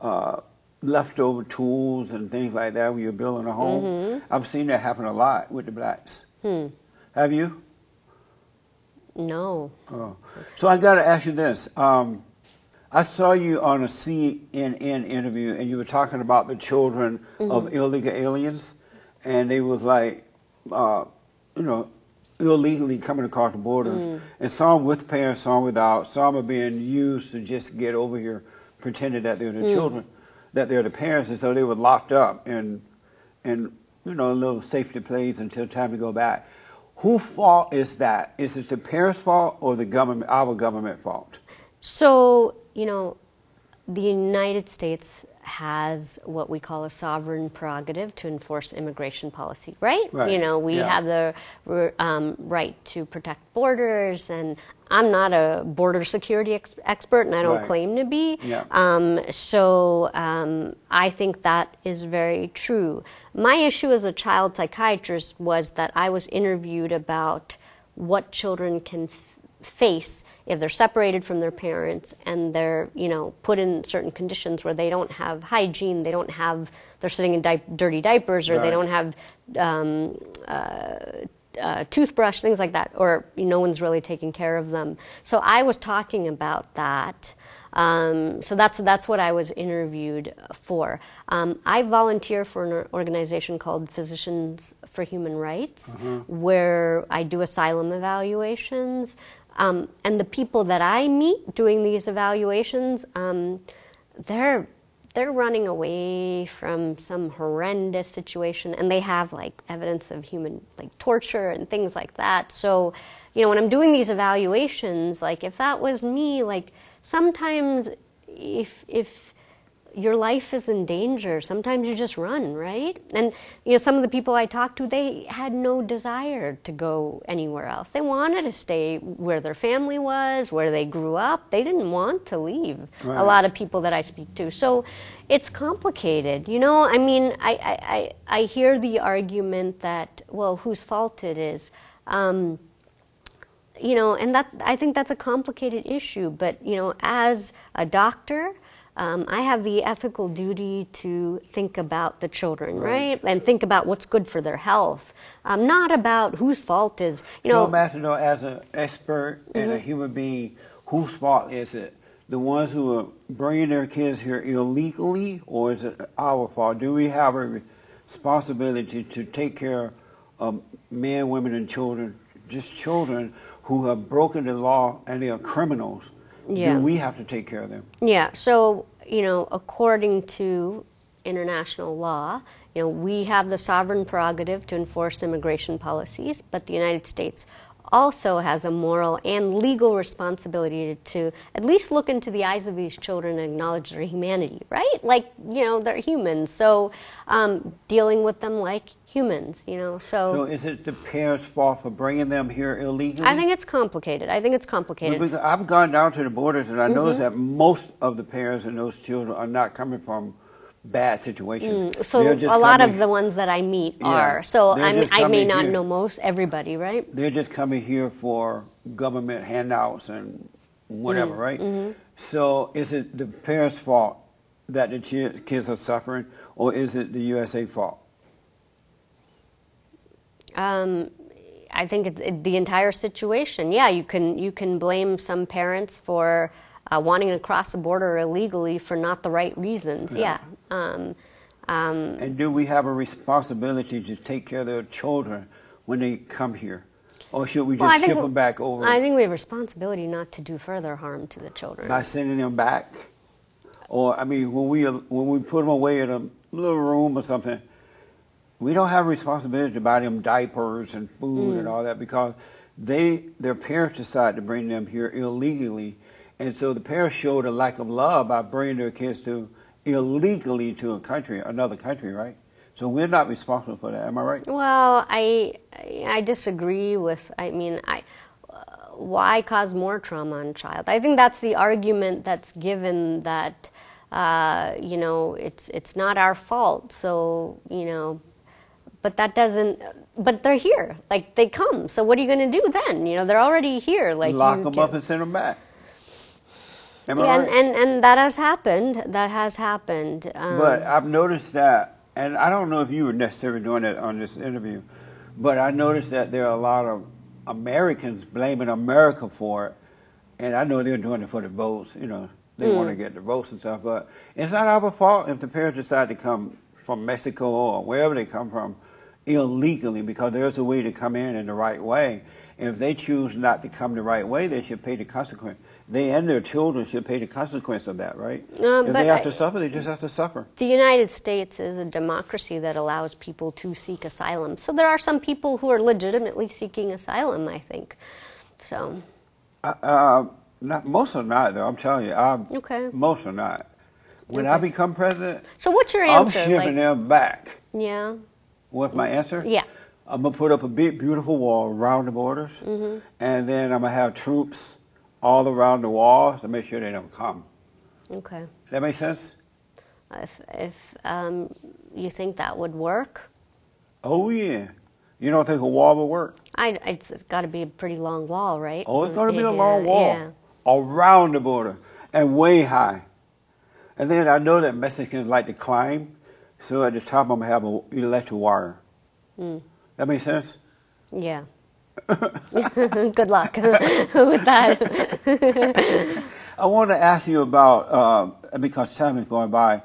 [SPEAKER 2] uh, leftover tools and things like that when you're building a home.
[SPEAKER 1] Mm-hmm.
[SPEAKER 2] I've seen that happen a lot with the blacks.
[SPEAKER 1] Hmm.
[SPEAKER 2] Have you?
[SPEAKER 1] no.
[SPEAKER 2] Oh. So I got to ask you this. Um, I saw you on a CNN interview, and you were talking about the children
[SPEAKER 1] Mm-hmm.
[SPEAKER 2] of illegal aliens, and they was like, uh, you know, illegally coming across the border,
[SPEAKER 1] Mm.
[SPEAKER 2] and some with parents, some without. Some are being used to just get over here, pretending that they're the
[SPEAKER 1] Mm.
[SPEAKER 2] children, that they're the parents, and so they were locked up in, in you know, a little safety place until time to go back. Whose fault is that? Is it the parents' fault or the government, our government fault?
[SPEAKER 1] So you know, the United States has what we call a sovereign prerogative to enforce immigration policy, right?
[SPEAKER 2] Right,
[SPEAKER 1] You know, we
[SPEAKER 2] yeah.
[SPEAKER 1] have the um, right to protect borders, and I'm not a border security ex- expert, and I don't
[SPEAKER 2] Right.
[SPEAKER 1] claim to be.
[SPEAKER 2] Yeah.
[SPEAKER 1] Um, so um, I think that is very true. My issue as a child psychiatrist was that I was interviewed about what children can f- face if they're separated from their parents and they're you know put in certain conditions where they don't have hygiene they don't have they're sitting in di- dirty diapers or they don't have um, uh, uh, toothbrush things like that or no one's really taking care of them so i was talking about that um, so that's that's what I was interviewed for. Um, I volunteer for an organization called Physicians for Human Rights, where I do asylum evaluations. Um, and the people that I meet doing these evaluations, um, they're they're running away from some horrendous situation, and they have like evidence of human like torture and things like that. So, you know, when I'm doing these evaluations, like if that was me, like sometimes if if your life is in danger, sometimes you just run, right? And you know, some of the people I talked to, they had no desire to go anywhere else. They wanted to stay where their family was, where they grew up. They didn't want to leave.
[SPEAKER 2] Right.
[SPEAKER 1] A lot of people that I speak to. So it's complicated, you know. I mean, I I, I, I hear the argument that well, whose fault it is. Um, you know, and that I think that's a complicated issue. But you know, as a doctor, um, I have the ethical duty to think about the children, right, and think about what's good for their health, um, not about whose fault is. You know,
[SPEAKER 2] I'm though, as an expert and
[SPEAKER 1] Mm-hmm.
[SPEAKER 2] a human being, whose fault is it? The ones who are bringing their kids here illegally, or is it our fault? Do we have a responsibility to take care of men, women, and children, just children who have broken the law and they are criminals?
[SPEAKER 1] Yeah.
[SPEAKER 2] Do we have to take care of them?
[SPEAKER 1] Yeah. So you know, according to international law, you know, we have the sovereign prerogative to enforce immigration policies, but the United States also has a moral and legal responsibility to at least look into the eyes of these children and acknowledge their humanity, right? Like, you know, they're humans. So, um, dealing with them like humans, you know.
[SPEAKER 2] So So is it the parents' fault for bringing them here illegally?
[SPEAKER 1] I think it's complicated. I think it's complicated.
[SPEAKER 2] Because I've gone down to the borders and I
[SPEAKER 1] Mm-hmm.
[SPEAKER 2] noticed that most of the parents and those children are not coming from bad situations.
[SPEAKER 1] Mm, So a lot
[SPEAKER 2] coming-
[SPEAKER 1] of the ones that I meet
[SPEAKER 2] Yeah,
[SPEAKER 1] are. So I may not
[SPEAKER 2] here.
[SPEAKER 1] know most everybody, right?
[SPEAKER 2] they're just coming here for government handouts and whatever,
[SPEAKER 1] Mm,
[SPEAKER 2] right?
[SPEAKER 1] mm-hmm.
[SPEAKER 2] So is it the parents' fault that the kids are suffering, or is it the USA fault?
[SPEAKER 1] Um, I think it's it, the entire situation. Yeah, you can you can blame some parents for uh, wanting to cross the border illegally for not the right reasons.
[SPEAKER 2] Yeah.
[SPEAKER 1] Yeah. Um, um,
[SPEAKER 2] And do we have a responsibility to take care of their children when they come here? or should we just
[SPEAKER 1] Well,
[SPEAKER 2] ship them back over
[SPEAKER 1] I think we have a responsibility not to do further harm to the children.
[SPEAKER 2] by sending them back? Or I mean, when we when we put them away in a little room or something, we don't have a responsibility to buy them diapers and food
[SPEAKER 1] Mm.
[SPEAKER 2] and all that because they their parents decide to bring them here illegally, and so the parents showed a lack of love by bringing their kids to illegally to a country, another country, right? So we're not responsible for that. Am I right?
[SPEAKER 1] Well, I I disagree with. I mean, I why cause more trauma on child? I think that's the argument that's given that uh, you know it's it's not our fault. So you know, but that doesn't. But they're here. Like they come. So what are you going to do then? You know, they're already here. Like
[SPEAKER 2] Lock
[SPEAKER 1] you
[SPEAKER 2] them
[SPEAKER 1] get-
[SPEAKER 2] up and send them back. Am I
[SPEAKER 1] Yeah,
[SPEAKER 2] right?
[SPEAKER 1] and, and and that has happened. That has happened. Um,
[SPEAKER 2] But I've noticed that, and I don't know if you were necessarily doing that on this interview, but I noticed that there are a lot of Americans blaming America for it, and I know they're doing it for the votes. You know, they want to get the votes and stuff, but it's not our fault if the parents decide to come from Mexico or wherever they come from illegally, because there's a way to come in in the right way. And if they choose not to come the right way, they should pay the consequence. They and their children should pay the consequence of that, right?
[SPEAKER 1] Um,
[SPEAKER 2] if
[SPEAKER 1] but
[SPEAKER 2] they have to suffer, they just have to suffer.
[SPEAKER 1] The United States is a democracy that allows people to seek asylum. So there are some people who are legitimately seeking asylum, I think. So,
[SPEAKER 2] Uh, uh, not, most are not, though. I'm telling you. I'm,
[SPEAKER 1] Okay.
[SPEAKER 2] Most are not. When I become president,
[SPEAKER 1] so what's your answer?
[SPEAKER 2] I'm shipping
[SPEAKER 1] Like,
[SPEAKER 2] them back.
[SPEAKER 1] yeah,
[SPEAKER 2] What's my answer?
[SPEAKER 1] yeah,
[SPEAKER 2] I'm gonna put up a big, beautiful wall around the borders,
[SPEAKER 1] Mm-hmm.
[SPEAKER 2] and then I'm gonna have troops all around the walls to make sure they don't come.
[SPEAKER 1] okay.
[SPEAKER 2] That makes sense?
[SPEAKER 1] If if um, you think that would work,
[SPEAKER 2] Oh yeah. You don't think a wall would work?
[SPEAKER 1] I, it's got to be a pretty long wall, right?
[SPEAKER 2] Oh, it's gonna be a long wall
[SPEAKER 1] Yeah.
[SPEAKER 2] around the border and way high. And then I know that Mexicans like to climb, so at the top I'm gonna have an electric wire.
[SPEAKER 1] Hmm.
[SPEAKER 2] That makes sense?
[SPEAKER 1] Yeah. Good luck with that.
[SPEAKER 2] I want to ask you about uh, because time is going by.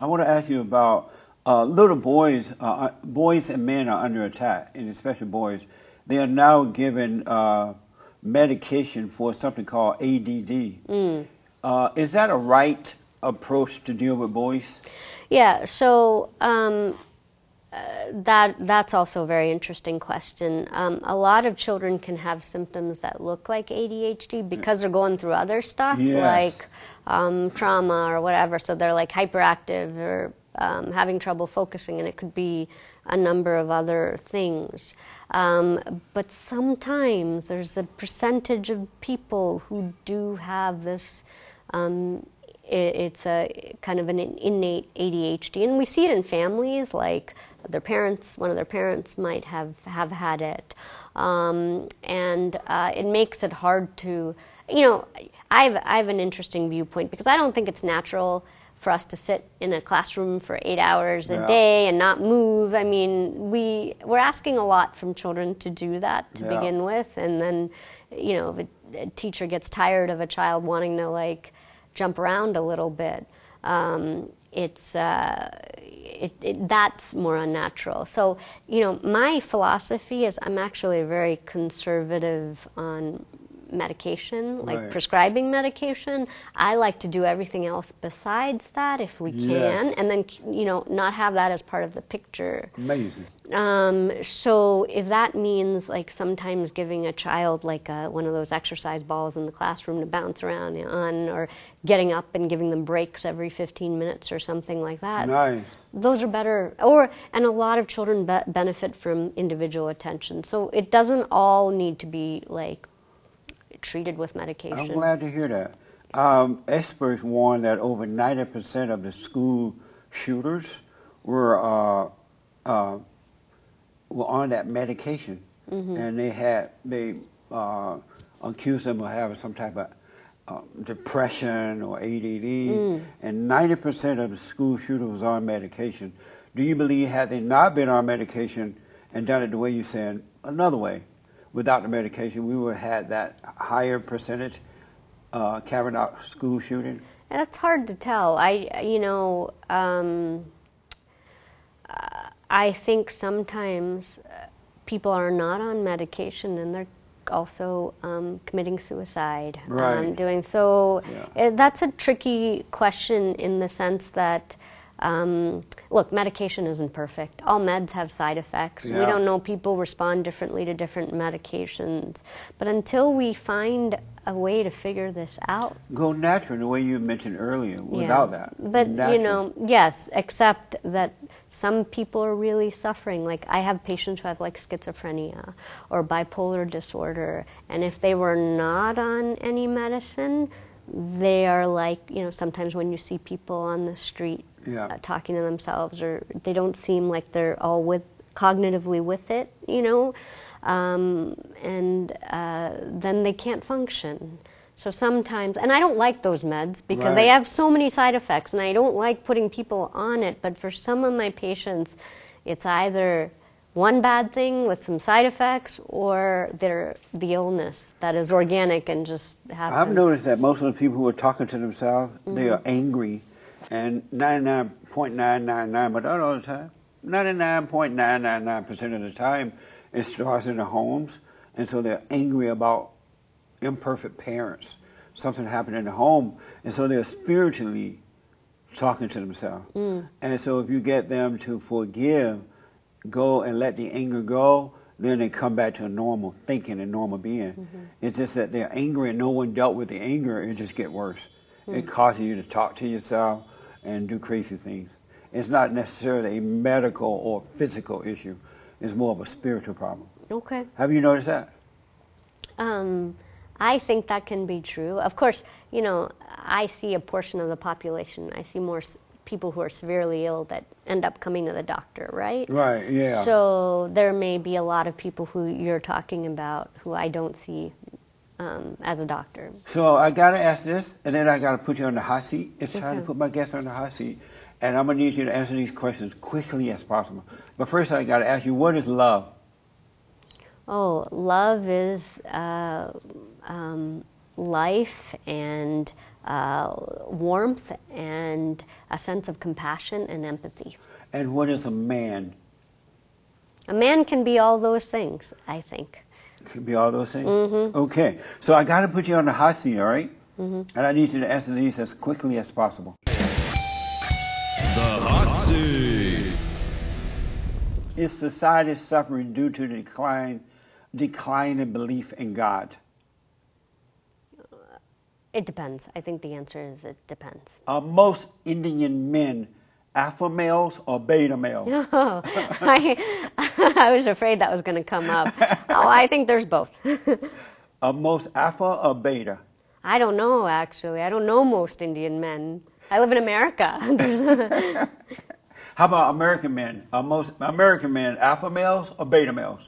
[SPEAKER 2] I want to ask you about uh, little boys. Uh, boys and men are under attack, and especially boys. They are now given uh, medication for something called ADD. Uh, is that a right approach to deal with boys?
[SPEAKER 1] Yeah, so um, uh, that that's also a very interesting question. Um, a lot of children can have symptoms that look like ADHD because they're going through other stuff
[SPEAKER 2] Yes.
[SPEAKER 1] like um, trauma or whatever. So they're like hyperactive or um, having trouble focusing, and it could be a number of other things. Um, but sometimes there's a percentage of people who do have this. Um, it's a kind of an innate ADHD, and we see it in families. Like their parents, one of their parents might have have had it, um, and uh, it makes it hard to, you know, I have I have an interesting viewpoint because I don't think it's natural for us to sit in a classroom for eight hours a
[SPEAKER 2] Yeah.
[SPEAKER 1] day and not move. I mean, we we're asking a lot from children to do that to
[SPEAKER 2] Yeah.
[SPEAKER 1] begin with, and then, you know, if a, a teacher gets tired of a child wanting to like jump around a little bit, um, it's uh, it, it, that's more unnatural. So, you know, my philosophy is I'm actually very conservative on medication, like
[SPEAKER 2] Right.
[SPEAKER 1] prescribing medication. I like to do everything else besides that if we can,
[SPEAKER 2] Yes.
[SPEAKER 1] and then you know not have that as part of the picture.
[SPEAKER 2] Amazing.
[SPEAKER 1] Um, so if that means like sometimes giving a child like a, one of those exercise balls in the classroom to bounce around on, or getting up and giving them breaks every 15 minutes or something like that,
[SPEAKER 2] Nice.
[SPEAKER 1] those are better. Or and a lot of children be- benefit from individual attention. So it doesn't all need to be like treated with medication.
[SPEAKER 2] I'm glad to hear that. Um, experts warn that over 90% of the school shooters were uh, uh, were on that medication, and they had they uh, accused them of having some type of uh, depression or ADD, and 90% of the school shooters was on medication. Do you believe had they not been on medication and done it the way you said, another way, without the medication, we would have had that higher percentage uh, out school shooting?
[SPEAKER 1] That's hard to tell. I, you know, um, uh, I think sometimes uh, people are not on medication and they're also um, committing suicide. Um,
[SPEAKER 2] Right.
[SPEAKER 1] doing so.
[SPEAKER 2] Yeah.
[SPEAKER 1] uh, that's a tricky question in the sense that. Um, look, medication isn't perfect. All meds have side effects. We don't know people respond differently to different medications. But until we find a way to figure this out,
[SPEAKER 2] Go natural in the way you mentioned earlier. Without
[SPEAKER 1] yeah.
[SPEAKER 2] that,
[SPEAKER 1] But you know, yes, except that some people are really suffering. Like I have patients who have like schizophrenia or bipolar disorder, and if they were not on any medicine, they are like you know. Sometimes when you see people on the street
[SPEAKER 2] Yeah.
[SPEAKER 1] uh, talking to themselves, or they don't seem like they're all with cognitively with it, you know, um, and uh, then they can't function. So sometimes, and I don't like those meds because they have so many side effects, and I don't like putting people on it. But for some of my patients, it's either one bad thing with some side effects, or they're the illness that is organic and just happens.
[SPEAKER 2] I've noticed that most of the people who are talking to themselves, they
[SPEAKER 1] Mm-hmm.
[SPEAKER 2] are angry, and 99.999, but not all the time, 99.999% of the time, it starts in the homes, and so they're angry about imperfect parents. Something happened in the home, and so they're spiritually talking to themselves.
[SPEAKER 1] Mm.
[SPEAKER 2] And so if you get them to forgive, go and let the anger go, then they come back to a normal thinking and normal being.
[SPEAKER 1] Mm-hmm.
[SPEAKER 2] It's just that they're angry and no one dealt with the anger, it just get worse.
[SPEAKER 1] Mm.
[SPEAKER 2] It causes you to talk to yourself and do crazy things. It's not necessarily a medical or physical issue. It's more of a spiritual problem.
[SPEAKER 1] Okay.
[SPEAKER 2] Have you noticed that?
[SPEAKER 1] Um, I think that can be true. Of course, you know, I see a portion of the population. I see more s- people who are severely ill that end up coming to the doctor, right?
[SPEAKER 2] Right, yeah.
[SPEAKER 1] So there may be a lot of people who you're talking about who I don't see um, as a doctor.
[SPEAKER 2] So I gotta ask this, and then I gotta put you on the hot seat. It's time to put my guest on the hot seat, and I'm gonna need you to answer these questions quickly as possible. But first, I gotta ask you, what is love?
[SPEAKER 1] Oh, love is uh, um, life and uh, warmth and a sense of compassion and empathy.
[SPEAKER 2] And what is a man?
[SPEAKER 1] A man can be all those things, I think.
[SPEAKER 2] Could be all those things. Mm-hmm. Okay, so I gotta put you on the hot seat, all right?
[SPEAKER 1] Mm-hmm.
[SPEAKER 2] And I need you to answer these as quickly as possible.
[SPEAKER 3] The hot seat.
[SPEAKER 2] Is society suffering due to the decline, decline in belief in God?
[SPEAKER 1] It depends. I think the answer is it depends.
[SPEAKER 2] Are most Indian men alpha males or beta males?
[SPEAKER 1] Oh, I, I was afraid that was going to come up. Oh, I think there's both.
[SPEAKER 2] Are most alpha or beta?
[SPEAKER 1] I don't know, actually. I don't know most Indian men. I live in America.
[SPEAKER 2] How about American men? Are most American men alpha males or beta males?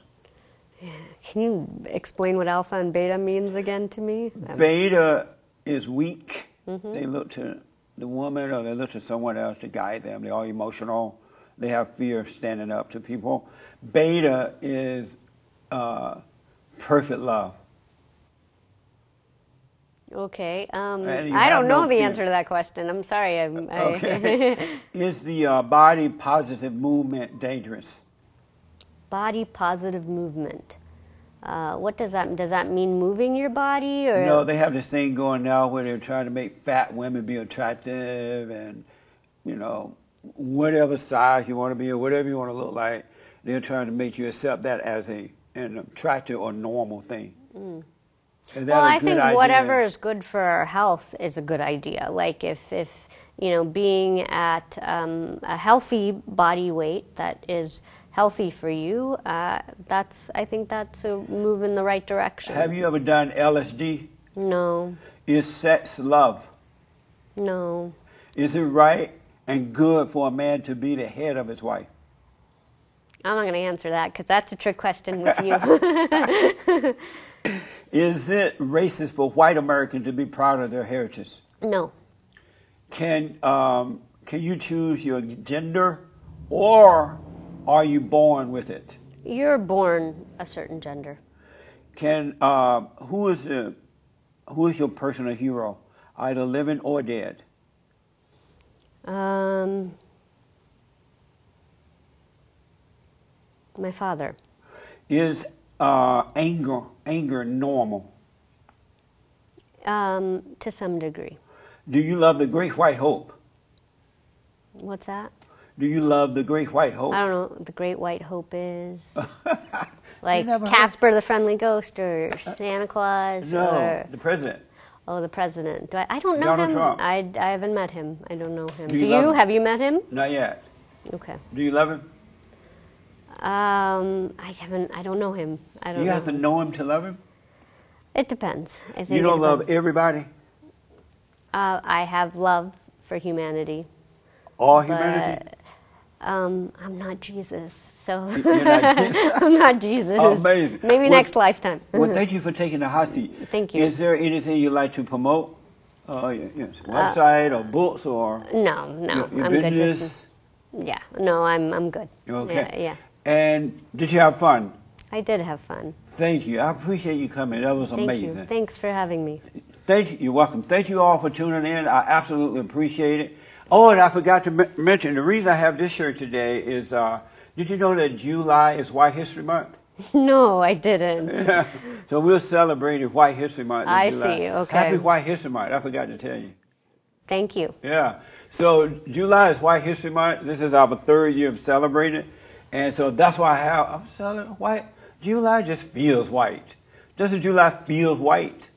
[SPEAKER 1] Can you explain what alpha and beta means again to me?
[SPEAKER 2] Beta is weak.
[SPEAKER 1] Mm-hmm.
[SPEAKER 2] They look to the woman or they look to someone else to guide them. They're all emotional. They have fear of standing up to people. Beta is uh, perfect love.
[SPEAKER 1] Okay. Um, I don't know
[SPEAKER 2] no
[SPEAKER 1] the
[SPEAKER 2] fear.
[SPEAKER 1] answer to that question. I'm sorry. I'm, I,
[SPEAKER 2] Okay. is the uh, body positive movement dangerous?
[SPEAKER 1] body positive movement. Uh, what does that does that mean? Moving your body or
[SPEAKER 2] No, they have this thing going now where they're trying to make fat women be attractive and, you know, whatever size you want to be or whatever you want to look like, they're trying to make you accept that as a an attractive or normal thing. Is that
[SPEAKER 1] Well, I think
[SPEAKER 2] idea?
[SPEAKER 1] whatever is good for our health is a good idea. Like if, if you know, being at um, a healthy body weight that is healthy for you, uh, that's I think that's a move in the right direction.
[SPEAKER 2] Have you ever done LSD?
[SPEAKER 1] No,
[SPEAKER 2] Is sex love?
[SPEAKER 1] no.
[SPEAKER 2] Is it right and good for a man to be the head of his wife?
[SPEAKER 1] I'm not going to answer that because that's a trick question with you.
[SPEAKER 2] Is it racist for white Americans to be proud of their heritage?
[SPEAKER 1] no,
[SPEAKER 2] Can um, can you choose your gender, or are you born with it?
[SPEAKER 1] you're born a certain gender.
[SPEAKER 2] Can uh, who is the who is your personal hero, either living or dead?
[SPEAKER 1] Um, my father.
[SPEAKER 2] Is uh, anger anger normal?
[SPEAKER 1] Um, to some degree.
[SPEAKER 2] Do you love the Great White Hope?
[SPEAKER 1] What's that?
[SPEAKER 2] Do you love the Great White Hope?
[SPEAKER 1] I don't know. what The Great White Hope is like Casper the Friendly Ghost or Santa Claus
[SPEAKER 2] No,
[SPEAKER 1] or
[SPEAKER 2] the president.
[SPEAKER 1] oh the president. Do I, I don't know
[SPEAKER 2] Donald
[SPEAKER 1] him.
[SPEAKER 2] Trump.
[SPEAKER 1] I, I haven't met him. I don't know him.
[SPEAKER 2] Do
[SPEAKER 1] Do
[SPEAKER 2] you
[SPEAKER 1] you?
[SPEAKER 2] him?
[SPEAKER 1] Have you met him?
[SPEAKER 2] Not yet.
[SPEAKER 1] Okay.
[SPEAKER 2] Do you love him?
[SPEAKER 1] Um, I haven't. I don't know him. I
[SPEAKER 2] Do
[SPEAKER 1] don't
[SPEAKER 2] you
[SPEAKER 1] know.
[SPEAKER 2] have to know him to love him?
[SPEAKER 1] It depends. I think
[SPEAKER 2] You don't love everybody,
[SPEAKER 1] Uh, I have love for humanity.
[SPEAKER 2] all humanity.
[SPEAKER 1] Um, I'm not Jesus, so
[SPEAKER 2] not Jesus.
[SPEAKER 1] I'm not Jesus.
[SPEAKER 2] Amazing.
[SPEAKER 1] Maybe
[SPEAKER 2] Well-
[SPEAKER 1] next lifetime.
[SPEAKER 2] Well, thank you for taking the hot seat.
[SPEAKER 1] Thank you.
[SPEAKER 2] Is there anything you'd like to promote? Uh, yes, website or books or
[SPEAKER 1] no, no,
[SPEAKER 2] your, your
[SPEAKER 1] I'm good.
[SPEAKER 2] business?
[SPEAKER 1] Just, yeah, no, I'm I'm good.
[SPEAKER 2] Okay.
[SPEAKER 1] Yeah, yeah.
[SPEAKER 2] And did you have fun?
[SPEAKER 1] I did have fun.
[SPEAKER 2] Thank you. I appreciate you coming. That was
[SPEAKER 1] Thank
[SPEAKER 2] amazing.
[SPEAKER 1] you. Thanks for having me.
[SPEAKER 2] Thank you. You're welcome. Thank you all for tuning in. I absolutely appreciate it. Oh, and I forgot to m- mention the reason I have this shirt today is uh, did you know that July is White History Month?
[SPEAKER 1] No, I didn't.
[SPEAKER 2] so we're celebrating White History Month. in
[SPEAKER 1] I
[SPEAKER 2] July.
[SPEAKER 1] see. Okay.
[SPEAKER 2] Happy White History Month. I forgot to tell you.
[SPEAKER 1] Thank you.
[SPEAKER 2] Yeah. So July is White History Month. This is our third year of celebrating, it. and so that's why I have I'm celebrating white. July just feels white. Doesn't July feel white?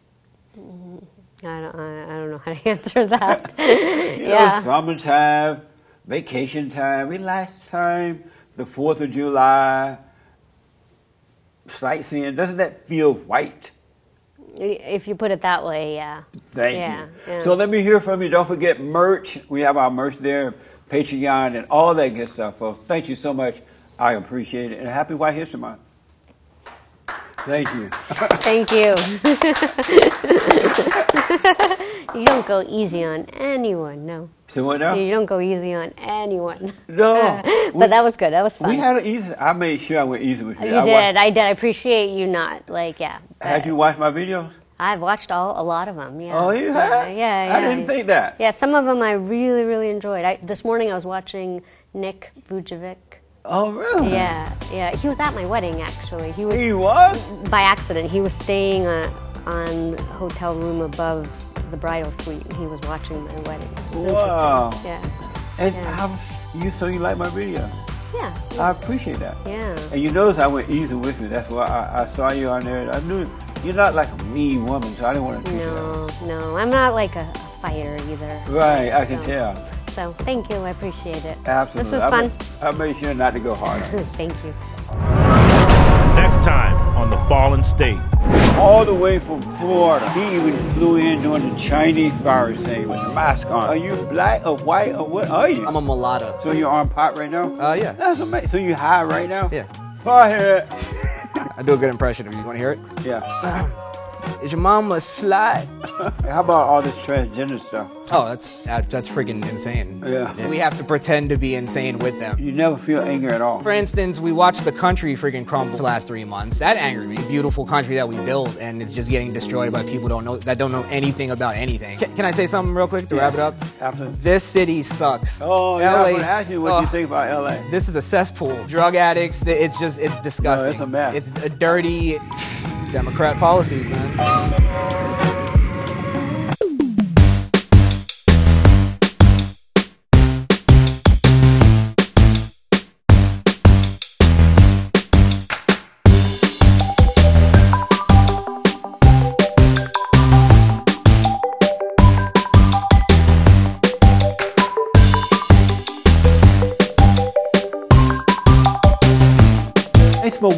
[SPEAKER 1] I don't. I, don't know how to answer that.
[SPEAKER 2] You know,
[SPEAKER 1] yeah.
[SPEAKER 2] summertime, vacation time, relax time, the Fourth of July, sightseeing. Doesn't that feel white?
[SPEAKER 1] If you put it that way, yeah.
[SPEAKER 2] Thank
[SPEAKER 1] Yeah,
[SPEAKER 2] you.
[SPEAKER 1] yeah.
[SPEAKER 2] So let me hear from you. Don't forget merch. We have our merch there, Patreon, and all that good stuff. Folks. Thank you so much. I appreciate it. And happy White History Month. Thank you.
[SPEAKER 1] Thank you. you don't go easy on anyone, no.
[SPEAKER 2] So what now?
[SPEAKER 1] You don't go easy on anyone.
[SPEAKER 2] No.
[SPEAKER 1] but
[SPEAKER 2] we,
[SPEAKER 1] that was good. That was fun.
[SPEAKER 2] we had an easy. I made sure I went easy with you.
[SPEAKER 1] you
[SPEAKER 2] I wa-
[SPEAKER 1] did. I did. I appreciate you not like yeah.
[SPEAKER 2] Had
[SPEAKER 1] but
[SPEAKER 2] you watched my videos?
[SPEAKER 1] I've watched all a lot of them. Yeah.
[SPEAKER 2] Oh, you
[SPEAKER 1] uh, have?
[SPEAKER 2] had?
[SPEAKER 1] yeah, yeah.
[SPEAKER 2] I didn't think that.
[SPEAKER 1] Yeah, some of them I really, really enjoyed. I, this morning I was watching Nick Vujicic.
[SPEAKER 2] Oh, really?
[SPEAKER 1] Yeah, yeah. He was at my wedding actually. He was
[SPEAKER 2] He was?
[SPEAKER 1] by accident. He was staying uh, on hotel room above the bridal suite, and he was watching my wedding.
[SPEAKER 2] Wow.
[SPEAKER 1] Yeah,
[SPEAKER 2] And
[SPEAKER 1] Yeah.
[SPEAKER 2] how you so you like my video?
[SPEAKER 1] yeah,
[SPEAKER 2] I appreciate that.
[SPEAKER 1] yeah.
[SPEAKER 2] And you notice I went easy with you. That's why I, I saw you on there. I knew you're not like a mean woman, so I didn't want to.
[SPEAKER 1] No, no, I'm not like a, a fighter either.
[SPEAKER 2] Right, I can tell.
[SPEAKER 1] So thank you. I appreciate it.
[SPEAKER 2] Absolutely.
[SPEAKER 1] This was
[SPEAKER 2] I
[SPEAKER 1] fun.
[SPEAKER 2] made, I made sure not to go hard.
[SPEAKER 1] thank you.
[SPEAKER 3] Next time on The Fallen State.
[SPEAKER 2] All the way from Florida. He even flew in doing the Chinese virus thing with the mask on. Are you black or white or what are you?
[SPEAKER 4] I'm a mulatto.
[SPEAKER 2] so you're on pot right now?
[SPEAKER 4] Uh, yeah.
[SPEAKER 2] That's amazing. So you high right now?
[SPEAKER 4] Yeah.
[SPEAKER 2] Go ahead.
[SPEAKER 4] I do a good impression of you. You want to hear it?
[SPEAKER 2] Yeah.
[SPEAKER 4] Is your mom a slut?
[SPEAKER 2] How about all this transgender stuff?
[SPEAKER 4] Oh, that's that's freaking insane.
[SPEAKER 2] Yeah.
[SPEAKER 4] We have to pretend to be insane with them.
[SPEAKER 2] You never feel anger at all.
[SPEAKER 4] For instance, we watched the country freaking crumble the last three months. That angered me. Beautiful country that we built, and it's just getting destroyed by people don't know that don't know anything about anything. Can, can I say something real quick to wrap it up?
[SPEAKER 2] Absolutely.
[SPEAKER 4] This city sucks.
[SPEAKER 2] Oh, yeah, I was
[SPEAKER 4] LA
[SPEAKER 2] ask you what you
[SPEAKER 4] oh,
[SPEAKER 2] think about LA.
[SPEAKER 4] This is a cesspool. Drug addicts. It's just it's disgusting.
[SPEAKER 2] It's a mess.
[SPEAKER 4] It's a dirty Democrat policies, man.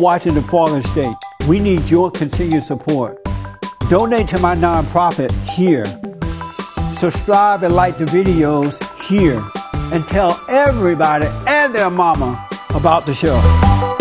[SPEAKER 2] Watching The Fallen State. We need your continued support. Donate to my nonprofit here. Subscribe and like the videos here. And tell everybody and their mama about the show.